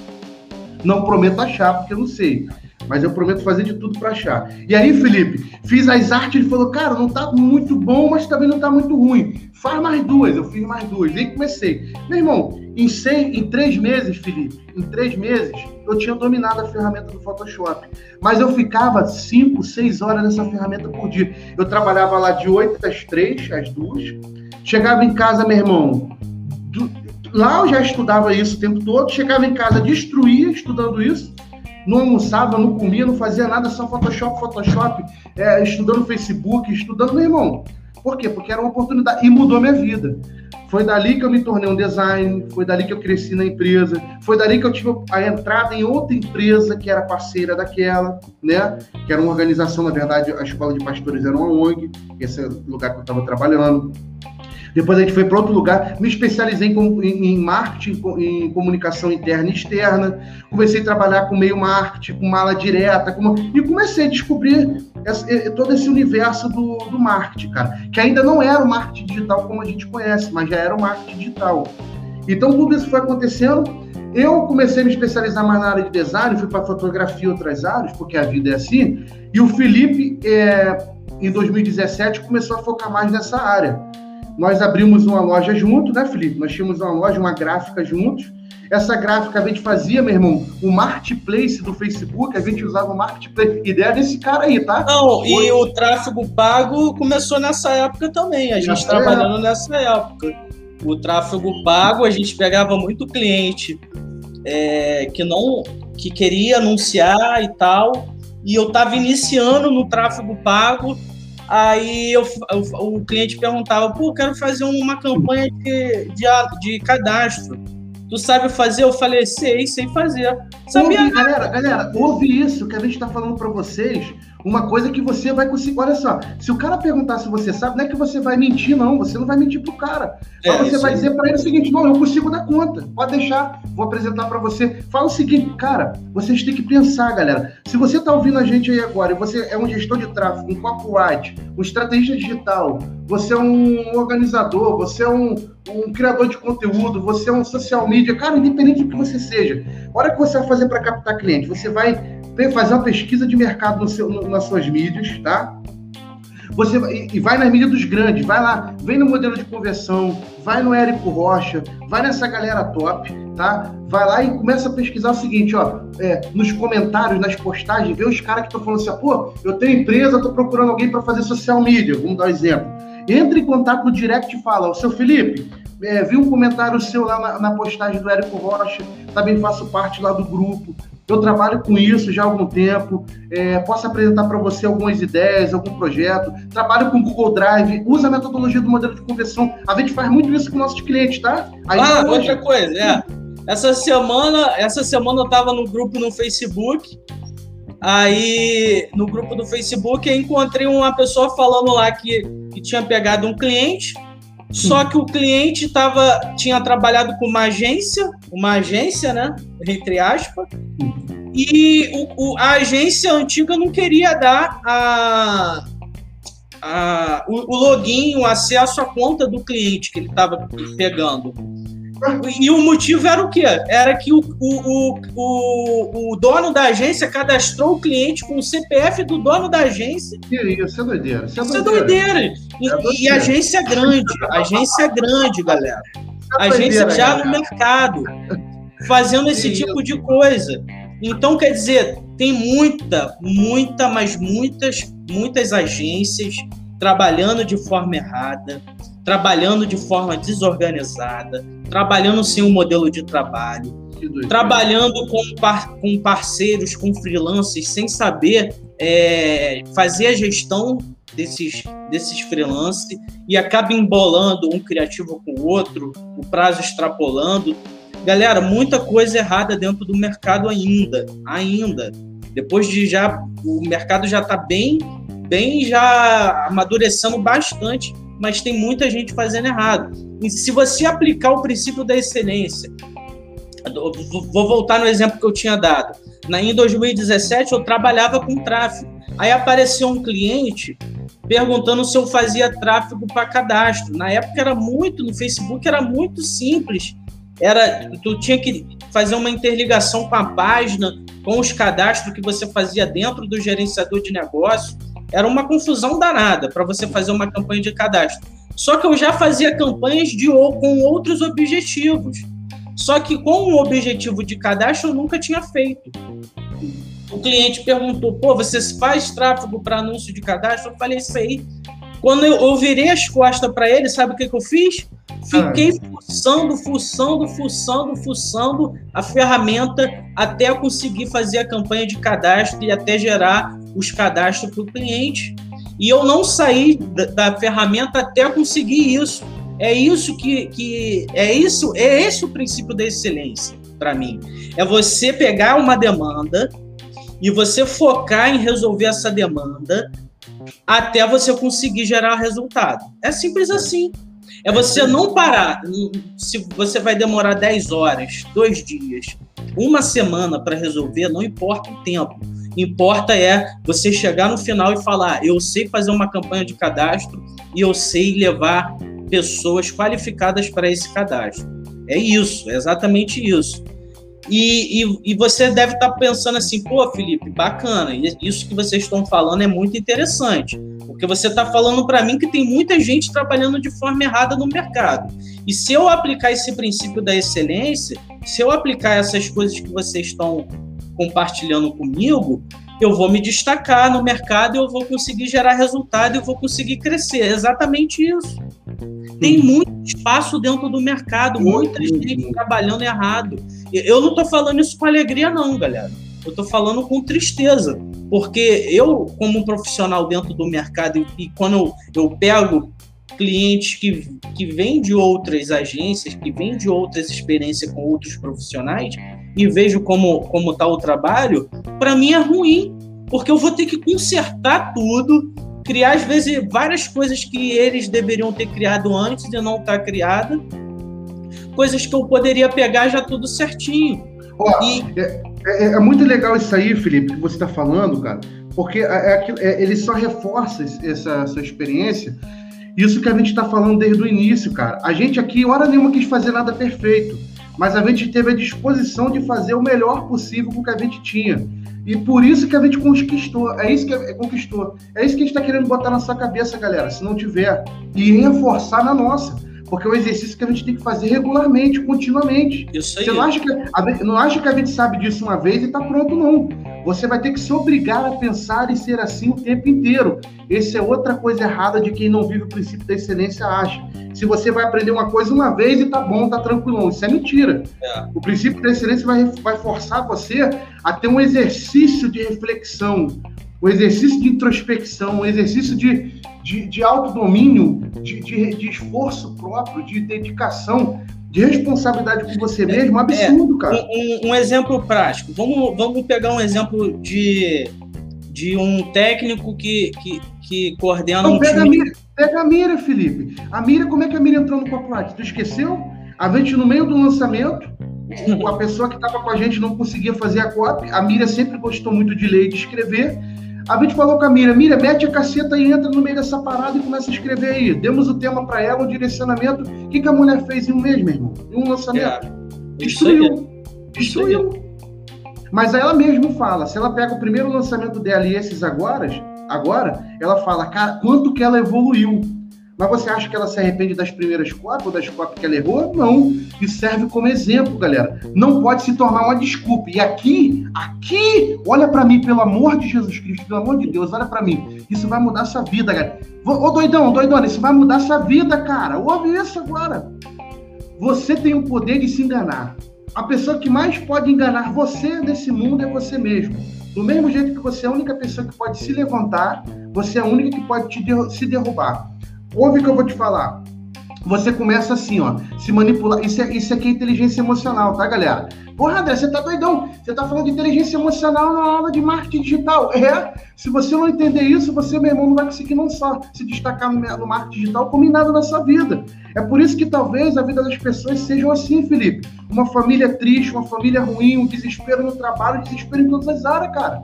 Não prometo achar, porque eu não sei. Mas eu prometo fazer de tudo para achar. E aí, Felipe, fiz as artes, ele falou, cara, não tá muito bom, mas também não tá muito ruim. Faz mais duas, eu fiz mais duas. Nem comecei. Meu irmão, em, seis, em três meses, Felipe, em três meses, eu tinha dominado a ferramenta do Photoshop. Mas eu ficava cinco, seis horas nessa ferramenta por dia. Eu trabalhava lá de oito às três, às duas. Chegava em casa, meu irmão, do, lá eu já estudava isso o tempo todo. Chegava em casa, destruía estudando isso não almoçava, não comia, não fazia nada, só Photoshop, Photoshop, é, estudando Facebook, estudando, meu irmão. Por quê? Porque era uma oportunidade e mudou minha vida. Foi dali que eu me tornei um design, foi dali que eu cresci na empresa, foi dali que eu tive a entrada em outra empresa que era parceira daquela, né? Que era uma organização, na verdade, a Escola de Pastores era uma ONG, esse é o lugar que eu estava trabalhando. Depois a gente foi para outro lugar, me especializei em, em, marketing, em comunicação interna e externa. Comecei a trabalhar com meio marketing, com mala direta, com... e comecei a descobrir esse, todo esse universo do, do marketing, cara. Que ainda não era o marketing digital como a gente conhece, mas já era o marketing digital. Então tudo isso foi acontecendo. Eu comecei a me especializar mais na área de design, fui para fotografia e outras áreas, porque a vida é assim. E o Felipe, é, em 2017, começou a focar mais nessa área nós abrimos uma loja junto, né, Felipe? Nós tínhamos uma loja, uma gráfica juntos. Essa gráfica a gente fazia, meu irmão, o marketplace do Facebook, a gente usava o marketplace. Ideia desse cara aí, tá? Não, e o tráfego pago começou nessa época também, a gente nessa trabalhando época. nessa época. O tráfego pago, a gente pegava muito cliente é, que não que queria anunciar e tal, e eu estava iniciando no tráfego pago Aí eu, eu, o cliente perguntava, pô, quero fazer uma campanha de, de, de cadastro. Tu sabe fazer? Eu falei, sei, sei fazer. Sabia? Ouve, galera, galera, ouve isso que a gente está falando para vocês uma coisa que você vai conseguir. Olha só, se o cara perguntar se você sabe, não é que você vai mentir, não. Você não vai mentir pro cara. É, você vai dizer para ele o seguinte: não, eu consigo dar conta. Pode deixar, vou apresentar para você. Fala o seguinte, cara, vocês têm que pensar, galera. Se você tá ouvindo a gente aí agora e você é um gestor de tráfego, um copyright, um estrategista digital, você é um organizador, você é um, um criador de conteúdo, você é um social media, cara, independente do que você seja, a hora que você vai fazer para captar cliente, você vai fazer uma pesquisa de mercado no seu, no, nas suas mídias, tá? Você e, vai nas mídias dos grandes, vai lá, vem no modelo de conversão, vai no Érico Rocha, vai nessa galera top, tá? Vai lá e começa a pesquisar o seguinte, ó, é, nos comentários, nas postagens, vê os caras que estão falando assim, pô, eu tenho empresa, tô procurando alguém para fazer social media, vamos dar um exemplo. Entre em contato no direct e fala, o seu Felipe, é, vi um comentário seu lá na, na postagem do Érico Rocha, também faço parte lá do grupo. Eu trabalho com isso já há algum tempo. É, posso apresentar para você algumas ideias, algum projeto. Trabalho com Google Drive, usa a metodologia do modelo de conversão. A gente faz muito isso com nossos clientes, tá? Aí, ah, hoje... outra coisa, é. Essa semana, essa semana eu estava no grupo no Facebook. Aí, no grupo do Facebook, eu encontrei uma pessoa falando lá que, que tinha pegado um cliente só que o cliente tava, tinha trabalhado com uma agência, uma agência, né? Entre aspas. E o, o, a agência antiga não queria dar a, a, o, o login, o acesso à conta do cliente que ele estava pegando. E o motivo era o quê? Era que o, o, o, o, dono da agência cadastrou o cliente com o CPF do dono da agência. Isso, é doideira. Isso é doideira. Isso é doideira. E, é doideira. e agência é grande, agência é grande, galera. É agência já no mercado, fazendo esse tipo de coisa. Então, quer dizer, tem muita, muita, mas muitas, muitas agências trabalhando de forma errada, trabalhando de forma desorganizada, trabalhando sem um modelo de trabalho, trabalhando com, par, com parceiros, com freelancers, sem saber é, fazer a gestão desses, desses freelancers e acaba embolando um criativo com o outro, o prazo extrapolando. Galera, muita coisa errada dentro do mercado ainda, ainda. Depois de já o mercado já está bem, bem já amadurecendo bastante mas tem muita gente fazendo errado. E se você aplicar o princípio da excelência, vou voltar no exemplo que eu tinha dado. Na, em 2017, eu trabalhava com tráfego. Aí apareceu um cliente perguntando se eu fazia tráfego para cadastro. Na época era muito, no Facebook era muito simples. Era, tu tinha que fazer uma interligação com a página, com os cadastros que você fazia dentro do gerenciador de negócio. Era uma confusão danada para você fazer uma campanha de cadastro. Só que eu já fazia campanhas de com outros objetivos. Só que com o objetivo de cadastro eu nunca tinha feito. O cliente perguntou: pô, você faz tráfego para anúncio de cadastro? Eu falei isso aí. Quando eu, eu virei as costas para ele, sabe o que, que eu fiz? Fiquei ah. fuçando, fuçando, fuçando, fuçando a ferramenta até conseguir fazer a campanha de cadastro e até gerar os cadastros para o cliente. E eu não saí da, da, ferramenta até conseguir isso. É isso que, que é isso, é esse o princípio da excelência para mim. É você pegar uma demanda e você focar em resolver essa demanda até você conseguir gerar resultado. É simples assim. É você não parar. Se você vai demorar 10 horas, dois dias, uma semana para resolver, não importa o tempo. Importa é você chegar no final e falar: eu sei fazer uma campanha de cadastro e eu sei levar pessoas qualificadas para esse cadastro. É isso, é exatamente isso. E, e, e, você deve estar tá pensando assim, pô, Felipe, bacana, isso que vocês estão falando é muito interessante, porque você está falando para mim que tem muita gente trabalhando de forma errada no mercado. E se eu aplicar esse princípio da excelência, se eu aplicar essas coisas que vocês estão compartilhando comigo, eu vou me destacar no mercado, eu vou conseguir gerar resultado, eu vou conseguir crescer. É exatamente isso. Tem muito espaço dentro do mercado, muita gente trabalhando errado. Eu não estou falando isso com alegria, não, galera. Eu estou falando com tristeza, porque eu, como um profissional dentro do mercado, e, e quando eu, eu pego clientes que, que vêm de outras agências, que vêm de outras experiências com outros profissionais, e vejo como como está o trabalho, para mim é ruim, porque eu vou ter que consertar tudo, criar às vezes várias coisas que eles deveriam ter criado antes e não tá criada, coisas que eu poderia pegar já tudo certinho. Ó, e... é, é, é, muito legal isso aí, Felipe, que você está falando, cara, porque é, é, é, ele só reforça essa, essa experiência Isso que a gente está falando desde o início, cara. A gente aqui, hora nenhuma, quis fazer nada perfeito, mas a gente teve a disposição de fazer o melhor possível com o que a gente tinha. E por isso que a gente conquistou. É isso que é, conquistou. É isso que a gente está querendo botar na sua cabeça, galera. Se não tiver. E reforçar na nossa. Porque é um exercício que a gente tem que fazer regularmente, continuamente. Isso aí. Você não acha, que a, não acha que a gente sabe disso uma vez e está pronto, não. Você vai ter que se obrigar a pensar e ser assim o tempo inteiro. Essa é outra coisa errada de quem não vive o princípio da excelência acha. Se você vai aprender uma coisa uma vez e tá bom, tá tranquilo. Isso é mentira. É. O princípio da excelência vai, vai forçar você a ter um exercício de reflexão, um exercício de introspecção, um exercício de, de, de autodomínio, de, de, de esforço próprio, de dedicação de responsabilidade com você mesmo, é, absurdo, cara. Um, um, exemplo prático. Vamos, vamos pegar um exemplo de, de um técnico que, que, que coordena Não, um pega time. A mira, pega a mira, Felipe. A mira, como é que a mira entrou no Copo Tu esqueceu? A gente, no meio do lançamento, a pessoa que estava com a gente não conseguia fazer a cópia. A Mira sempre gostou muito de ler e de escrever. A gente falou com a Mira, Mira, mete a caceta e entra no meio dessa parada e começa a escrever aí. Demos o tema para ela, o direcionamento. O que, que a mulher fez em um mês, meu irmão? Em um lançamento? É. Destruiu. Destruiu. Mas aí ela mesmo fala, se ela pega o primeiro lançamento dela e esses agora, agora, ela fala, cara, quanto que ela evoluiu. Mas você acha que ela se arrepende das primeiras quatro ou das quatro que ela errou? Não. Isso serve como exemplo, galera. Não pode se tornar uma desculpa. E aqui, aqui, olha para mim, pelo amor de Jesus Cristo, pelo amor de Deus, olha para mim. Isso vai mudar sua vida, galera. Ô, doidão, doidona, isso vai mudar sua vida, cara. Ouve isso agora. Você tem o poder de se enganar. A pessoa que mais pode enganar você nesse mundo é você mesmo. Do mesmo jeito que você é a única pessoa que pode se levantar, você é a única que pode te se derrubar. Ouve o que eu vou te falar. Você começa assim, ó, se manipular. Isso, é, isso aqui é inteligência emocional, tá, galera? Porra, André, você tá doidão. Você tá falando de inteligência emocional na aula de marketing digital. É, se você não entender isso, você, meu irmão, não vai conseguir não só se destacar no, no marketing digital, como em nada na sua vida. É por isso que talvez a vida das pessoas sejam assim, Felipe. Uma família triste, uma família ruim, um desespero no trabalho, um desespero em todas as áreas, cara.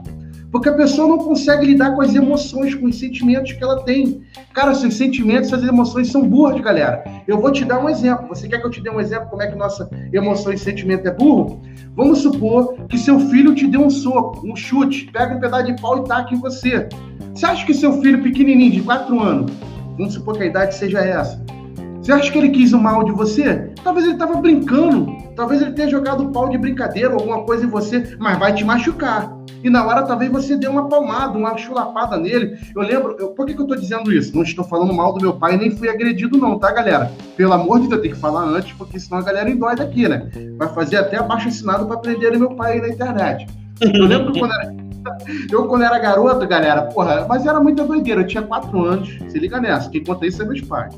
Porque a pessoa não consegue lidar com as emoções, com os sentimentos que ela tem. Cara, seus sentimentos, suas emoções são burras, galera. Eu vou te dar um exemplo. Você quer que eu te dê um exemplo como é que nossa emoção e sentimento é burro? Vamos supor que seu filho te dê um soco, um chute, pega um pedaço de pau e taca em você. Você acha que seu filho pequenininho, de 4 anos, vamos supor que a idade seja essa, você acha que ele quis o mal de você? Talvez ele estava brincando. Talvez ele tenha jogado pau de brincadeira, alguma coisa em você, mas vai te machucar. E na hora talvez você dê uma palmada, uma chulapada nele. Eu lembro, eu, por que, que eu estou dizendo isso? Não estou falando mal do meu pai, nem fui agredido, não, tá, galera? Pelo amor de Deus, eu tenho que falar antes, porque senão a galera endói aqui, né? Vai fazer até abaixo assinado para prender meu pai aí na internet. Eu lembro quando era. Eu, quando era garoto, galera, porra, mas era muita doideira. Eu tinha quatro anos. Se liga nessa. Quem conta isso é meus pais.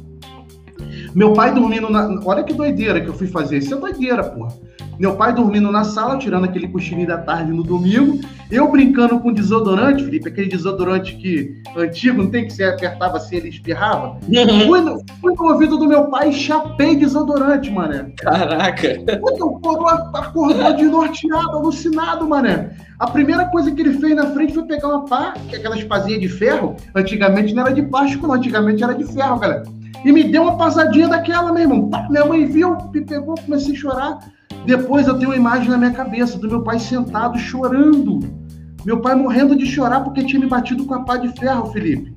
Meu pai dormindo na. Olha que doideira que eu fui fazer. Isso é doideira, porra. Meu pai dormindo na sala, tirando aquele cochilinho da tarde no domingo. Eu brincando com desodorante, Felipe, aquele desodorante que antigo, não tem que você apertava assim, ele espirrava. Uhum. Fui, no, fui no ouvido do meu pai e chapei desodorante, mané. Caraca. O coroa acordou de norteado, alucinado, mané. A primeira coisa que ele fez na frente foi pegar uma pá, que é aquelas pazinhas de ferro. Antigamente não era de plástico, não. Antigamente era de ferro, galera. E me deu uma passadinha daquela, meu irmão. Minha mãe viu, me pegou, comecei a chorar. Depois eu tenho uma imagem na minha cabeça do meu pai sentado chorando. Meu pai morrendo de chorar porque tinha me batido com a pá de ferro, Felipe.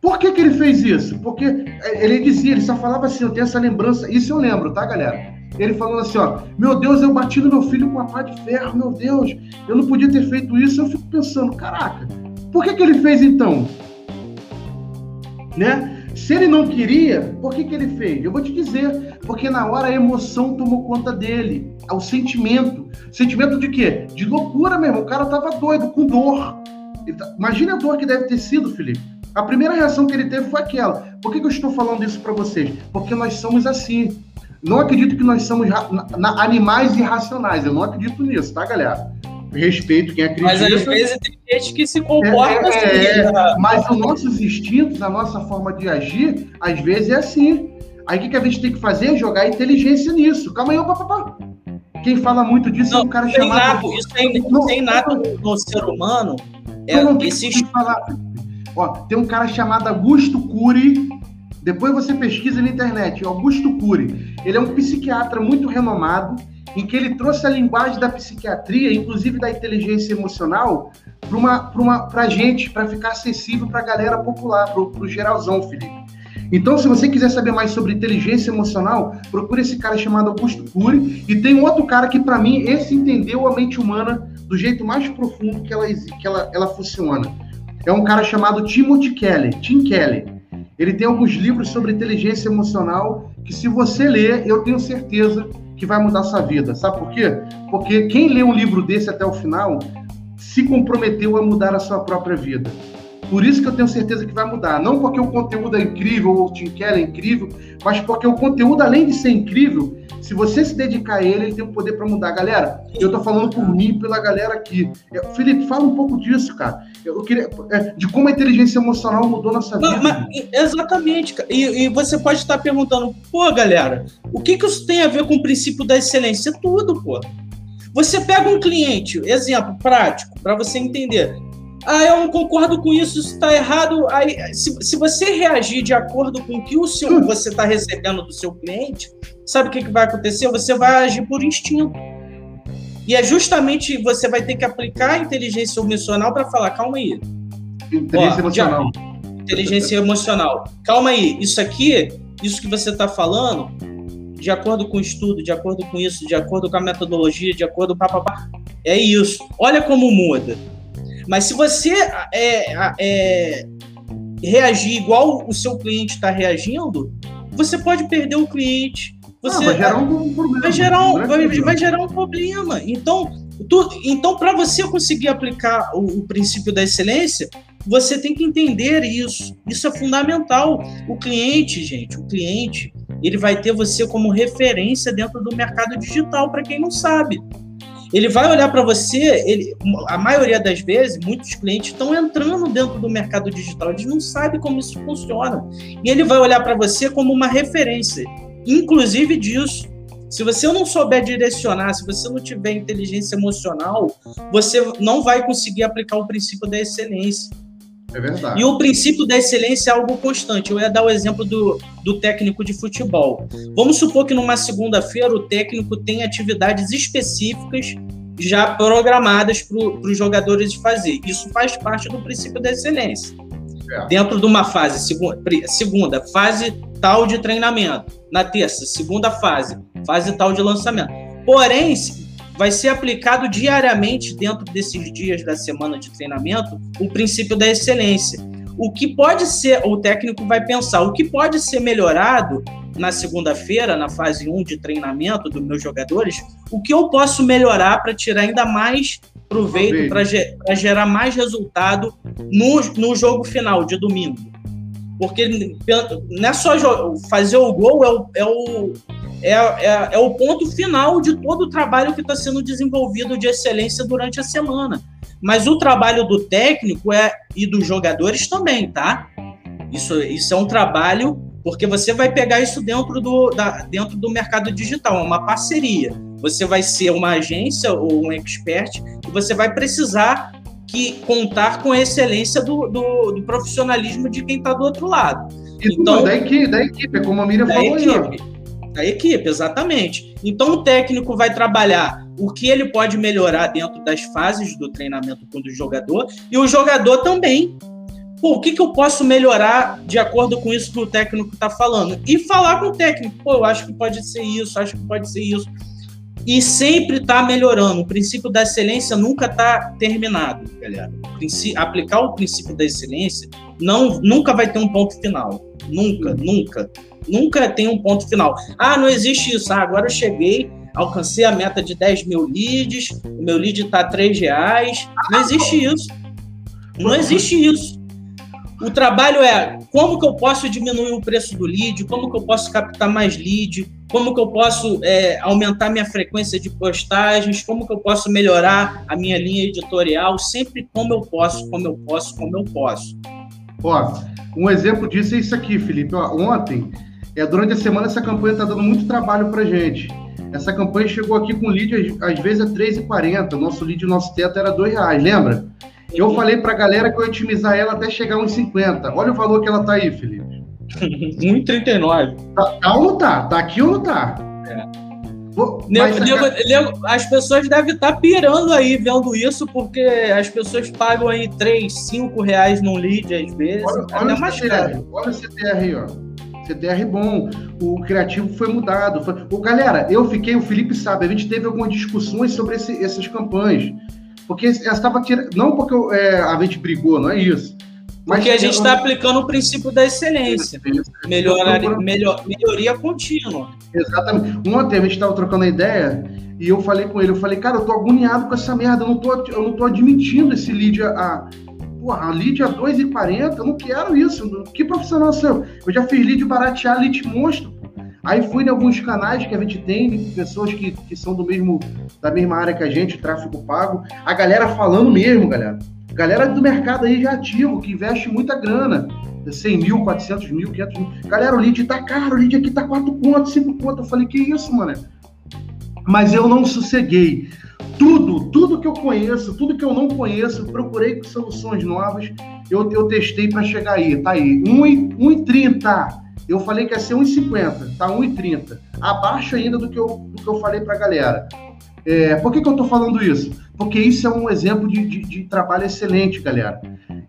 Por que, que ele fez isso? Porque é, ele dizia, ele só falava assim, eu tenho essa lembrança, isso eu lembro, tá, galera? Ele falando assim, ó, meu Deus, eu bati no meu filho com a pá de ferro, meu Deus, eu não podia ter feito isso. Eu fico pensando, caraca, por que, que ele fez então? Né? Se ele não queria, por que, que ele fez? Eu vou te dizer, porque na hora a emoção tomou conta dele, o sentimento. Sentimento de quê? De loucura mesmo. O cara tava doido, com dor. Tá... Imagina a dor que deve ter sido, Felipe. A primeira reação que ele teve foi aquela. Por que, que eu estou falando isso para vocês? Porque nós somos assim. Não acredito que nós somos animais irracionais. Eu não acredito nisso, tá, galera? Respeito quem acredita. Mas às vezes tem gente que se comporta é, assim. É, né? mas os nossos instintos, a nossa forma de agir, às vezes é assim. Aí o que, que a gente tem que fazer? Jogar inteligência nisso. Calma aí, papapá. Quem fala muito disso não, é um cara tem chamado. Nada, isso tem, não, tem nada no ser humano. É, não, esse... falar. Ó, tem um cara chamado Augusto Cury. Depois você pesquisa na internet, Augusto Cury. Ele é um psiquiatra muito renomado, em que ele trouxe a linguagem da psiquiatria, inclusive da inteligência emocional, para uma, uma, a gente, para ficar acessível para a galera popular, para o geralzão, Felipe. Então, se você quiser saber mais sobre inteligência emocional, procure esse cara chamado Augusto Cury. E tem um outro cara que, para mim, esse entendeu a mente humana do jeito mais profundo que ela, que ela, ela funciona. É um cara chamado Timothy Kelly, Tim Kelly. Ele tem alguns livros sobre inteligência emocional que, se você ler, eu tenho certeza que vai mudar sua vida. Sabe por quê? Porque quem lê um livro desse até o final se comprometeu a mudar a sua própria vida. Por isso que eu tenho certeza que vai mudar. Não porque o conteúdo é incrível ou o Tim Keller é incrível, mas porque o conteúdo, além de ser incrível, se você se dedicar a ele, ele tem o poder para mudar. Galera, eu tô falando por mim, pela galera aqui. É, Felipe, fala um pouco disso, cara. Eu queria, é, de como a inteligência emocional mudou nossa vida. Não, mas, exatamente. E, e, você pode estar perguntando, pô, galera, o que, que isso tem a ver com o princípio da excelência? Tudo, pô. Você pega um cliente, exemplo prático, para você entender. Ah, eu não concordo com isso, isso está errado. Aí, se, se você reagir de acordo com o que o seu, hum. você está recebendo do seu cliente, sabe o que, que vai acontecer? Você vai agir por instinto. E é justamente você vai ter que aplicar a inteligência emocional para falar, calma aí. Inteligência Ó, emocional. inteligência emocional. Calma aí, isso aqui, isso que você está falando, de acordo com o estudo, de acordo com isso, de acordo com a metodologia, de acordo com a é isso. Olha como muda. Mas se você é, é, reagir igual o seu cliente está reagindo, você pode perder o cliente. Você, ah, vai gerar um problema. Vai gerar um, vai, vai gerar um problema. Então, tu, então para você conseguir aplicar o, o princípio da excelência, você tem que entender isso. Isso é fundamental. O cliente, gente, o cliente, ele vai ter você como referência dentro do mercado digital, para quem não sabe. Ele vai olhar para você, ele, a maioria das vezes, muitos clientes estão entrando dentro do mercado digital, eles não sabem como isso funciona. E ele vai olhar para você como uma referência, inclusive disso. Se você não souber direcionar, se você não tiver inteligência emocional, você não vai conseguir aplicar o princípio da excelência. É verdade. E o princípio da excelência é algo constante. Eu ia dar o exemplo do, do técnico de futebol. Vamos supor que numa segunda-feira o técnico tem atividades específicas já programadas para os jogadores fazer. Isso faz parte do princípio da excelência. É. Dentro de uma fase, segunda, segunda, fase tal de treinamento. Na terça, segunda fase, fase tal de lançamento. Porém, vai ser aplicado diariamente dentro desses dias da semana de treinamento o princípio da excelência. O que pode ser, o técnico vai pensar, o que pode ser melhorado na segunda-feira, na fase 1 de treinamento dos meus jogadores, o que eu posso melhorar para tirar ainda mais proveito, para gerar mais resultado no, no jogo final de domingo. Porque não é só fazer o gol, é o, é o, é, é, é o ponto final de todo o trabalho que está sendo desenvolvido de excelência durante a semana. Mas o trabalho do técnico é e dos jogadores também, tá? Isso, isso é um trabalho porque você vai pegar isso dentro do, da, dentro do mercado digital, é uma parceria. Você vai ser uma agência ou um expert e você vai precisar que contar com a excelência do, do, do profissionalismo de quem está do outro lado. E então, da equipe, da equipe, como a Miriam falou equipe. aí da equipe, exatamente. Então o técnico vai trabalhar o que ele pode melhorar dentro das fases do treinamento com o jogador e o jogador também. Pô, o que, que eu posso melhorar de acordo com isso que o técnico está falando? E falar com o técnico, pô, eu acho que pode ser isso, acho que pode ser isso. E sempre está melhorando. O princípio da excelência nunca está terminado, galera. aplicar o princípio da excelência não, nunca vai ter um ponto final. Nunca, nunca. Nunca tem um ponto final. Ah, não existe isso. Ah, agora eu cheguei, alcancei a meta de 10 mil leads, o meu lead está 3 reais. Não existe isso. Não existe isso. O trabalho é como que eu posso diminuir o preço do lead, como que eu posso captar mais lead, como que eu posso é, aumentar minha frequência de postagens, como que eu posso melhorar a minha linha editorial, sempre como eu posso, como eu posso, como eu posso. Ó, um exemplo disso é isso aqui, Felipe. Ó, ontem é, durante a semana essa campanha está dando muito trabalho para gente. Essa campanha chegou aqui com lead às vezes a é 3,40. Nosso lead, nosso teto era R$ reais, lembra? Eu falei para a galera que eu ia otimizar ela até chegar uns 50. Olha o valor que ela está aí, Felipe. 1,39. Tá, tá ou não tá? Tá aqui ou não tá? É. Nego, nego, nego, as pessoas devem estar tá pirando aí vendo isso, porque as pessoas pagam aí 3, 5 reais num lead às vezes. Olha, olha, mais CTR, olha o CTR aí, ó. CTR bom, o criativo foi mudado. Foi... O, galera, eu fiquei, o Felipe sabe, a gente teve algumas discussões sobre esse, essas campanhas. Porque estava tirando. Não porque é, a gente brigou, não é isso. Mas porque a gente está aplicando o princípio da excelência. Melhorar, melhor, melhoria contínua. Exatamente. Ontem a gente estava trocando a ideia e eu falei com ele, eu falei, cara, eu tô agoniado com essa merda, eu não tô, eu não tô admitindo esse lead a. Porra, a lead a 2,40, eu não quero isso. Que profissional seu? Eu já fiz lead baratear lead monstro. Aí fui em alguns canais que a gente tem, pessoas que, que são do mesmo, da mesma área que a gente, tráfego pago, a galera falando mesmo, galera. Galera do mercado aí já ativo, que investe muita grana. 100 mil, 400 mil, 500 mil. Galera, o lead tá caro, o lead aqui tá 4 pontos, 5 pontos. Eu falei, que isso, mano? Mas eu não sosseguei. Tudo, tudo que eu conheço, tudo que eu não conheço, procurei soluções novas, eu, eu testei para chegar aí. Tá aí, 1,30. Eu falei que ia ser 1,50, tá 1,30. Abaixo ainda do que eu, do que eu falei pra galera. É, por que, que eu tô falando isso? porque isso é um exemplo de, de, de trabalho excelente, galera.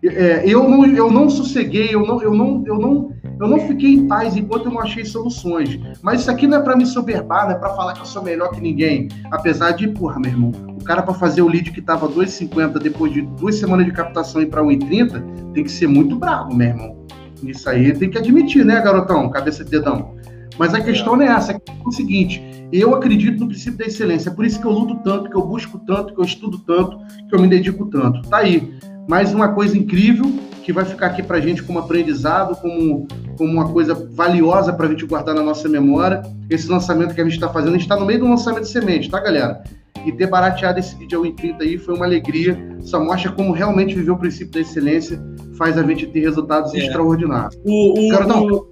É, eu, não, eu não sosseguei, eu não, eu, não, eu, não, eu não fiquei em paz enquanto eu não achei soluções. Mas isso aqui não é para me soberbar, não é para falar que eu sou melhor que ninguém. Apesar de, porra, meu irmão, o cara para fazer o lead que tava 2,50 depois de duas semanas de captação e para 1,30, tem que ser muito bravo, meu irmão. Isso aí tem que admitir, né, garotão? Cabeça de dedão. Mas a questão é essa, é o seguinte, eu acredito no princípio da excelência, é por isso que eu luto tanto, que eu busco tanto, que eu estudo tanto, que eu me dedico tanto. Tá aí, mais uma coisa incrível que vai ficar aqui pra gente como aprendizado, como, como uma coisa valiosa pra gente guardar na nossa memória. Esse lançamento que a gente está fazendo, a gente está no meio do lançamento de semente, tá, galera? E ter barateado esse vídeo ao 30 aí foi uma alegria. Só mostra como realmente viver o princípio da excelência faz a gente ter resultados é. extraordinários. O, o, Quero, o...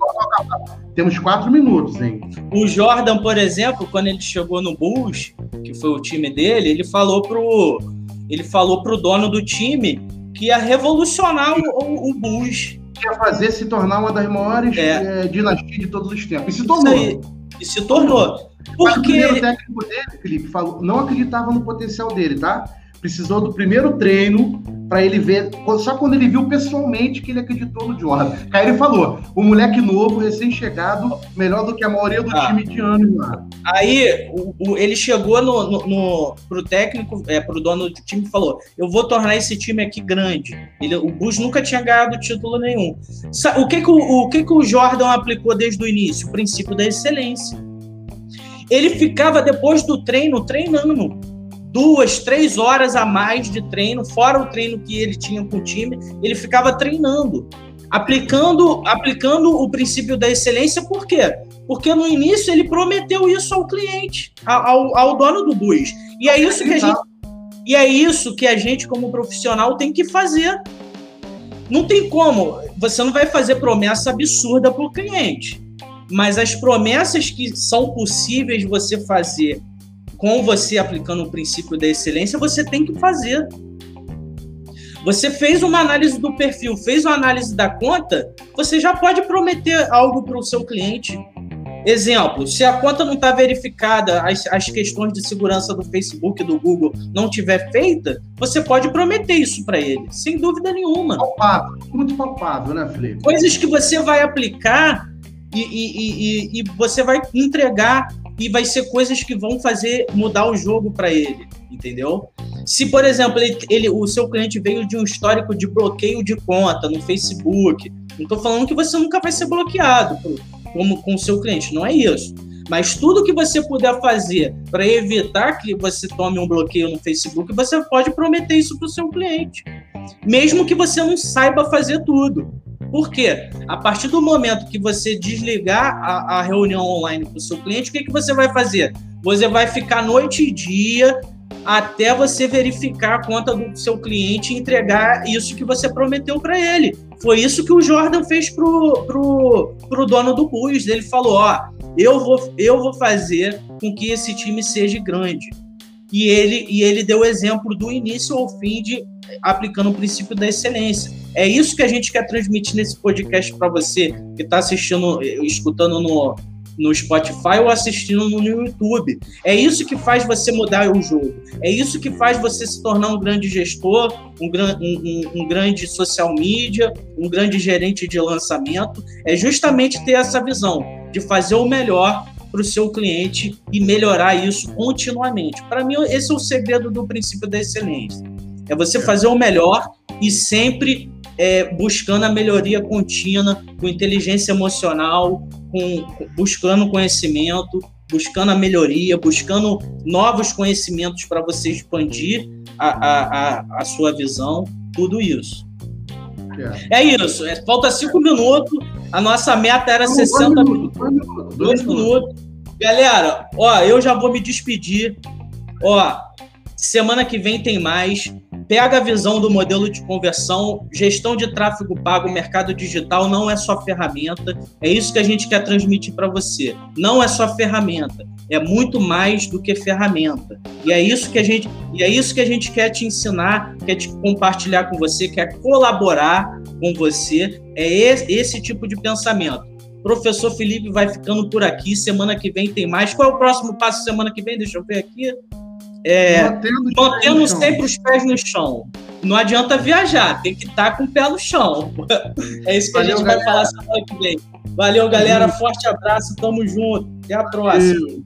Temos quatro minutos, hein? O Jordan, por exemplo, quando ele chegou no Bulls, que foi o time dele, ele falou pro, ele falou pro dono do time que ia revolucionar o, o Bulls. Ia fazer se tornar uma das maiores é. é, dinastias de todos os tempos. E se tornou. Aí, e se tornou. Porque... Mas o primeiro técnico dele, Felipe, falou, não acreditava no potencial dele, tá? Precisou do primeiro treino para ele ver, só quando ele viu pessoalmente que ele acreditou no Jordan. Aí ele falou: o moleque novo, recém-chegado, melhor do que a maioria do ah. time de anos lá. Aí o, o, ele chegou no, no, no, pro técnico, é, pro dono do time e falou: Eu vou tornar esse time aqui grande. Ele, o Bush nunca tinha ganhado título nenhum. O que, que o, o que, que o Jordan aplicou desde o início? O princípio da excelência. Ele ficava depois do treino treinando duas, três horas a mais de treino, fora o treino que ele tinha com o time, ele ficava treinando, aplicando, aplicando o princípio da excelência, por quê? Porque no início ele prometeu isso ao cliente, ao, ao dono do bus. E é isso que a gente. E é isso que a gente, como profissional, tem que fazer. Não tem como. Você não vai fazer promessa absurda para o cliente. Mas as promessas que são possíveis você fazer com você aplicando o princípio da excelência, você tem que fazer. Você fez uma análise do perfil, fez uma análise da conta, você já pode prometer algo para o seu cliente. Exemplo, se a conta não está verificada, as, as questões de segurança do Facebook e do Google não tiver feita, você pode prometer isso para ele, sem dúvida nenhuma. Palpável, muito palpável, né, Felipe? Coisas que você vai aplicar e, e, e, e você vai entregar e vai ser coisas que vão fazer mudar o jogo para ele, entendeu? Se, por exemplo, ele, ele, o seu cliente veio de um histórico de bloqueio de conta no Facebook, não estou falando que você nunca vai ser bloqueado como com o seu cliente, não é isso. Mas tudo que você puder fazer para evitar que você tome um bloqueio no Facebook, você pode prometer isso para o seu cliente. Mesmo que você não saiba fazer tudo. Por quê? A partir do momento que você desligar a, a reunião online para o seu cliente, o que, que você vai fazer? Você vai ficar noite e dia até você verificar a conta do seu cliente e entregar isso que você prometeu para ele. Foi isso que o Jordan fez pro, pro, pro dono do Bulls. Ele falou: ó, eu vou, eu vou fazer com que esse time seja grande. E ele, e ele deu exemplo do início ao fim de aplicando o princípio da excelência. É isso que a gente quer transmitir nesse podcast para você que está assistindo, escutando no, no Spotify ou assistindo no YouTube. É isso que faz você mudar o jogo. É isso que faz você se tornar um grande gestor, um, gran, um, um, um grande social media, um grande gerente de lançamento. É justamente ter essa visão de fazer o melhor para o seu cliente e melhorar isso continuamente. Para mim, esse é o segredo do princípio da excelência. É você fazer o melhor e sempre é, buscando a melhoria contínua, com inteligência emocional, com, buscando conhecimento, buscando a melhoria, buscando novos conhecimentos para você expandir a, a, a, a, sua visão, tudo isso. É, é isso, é, falta cinco minutos, a nossa meta era Não, 60 minutos. Dois minutos. Galera, ó, eu já vou me despedir. Ó, semana que vem tem mais pega a visão do modelo de conversão, gestão de tráfego pago, mercado digital não é só ferramenta. É isso que a gente quer transmitir para você. Não é só ferramenta, é muito mais do que ferramenta. E é isso que a gente, e é isso que a gente quer te ensinar, quer te compartilhar com você, quer colaborar com você. É esse, esse tipo de pensamento. Professor Felipe vai ficando por aqui. Semana que vem tem mais. Qual é o próximo passo semana que vem? Deixa eu ver aqui. É, mantendo, mantendo sempre os pés no chão. Não adianta viajar, tem que estar tá com o pé no chão. É isso que Valeu, a gente galera. vai falar semana que vem. Valeu, galera. Forte abraço, tamo junto. Até a próxima.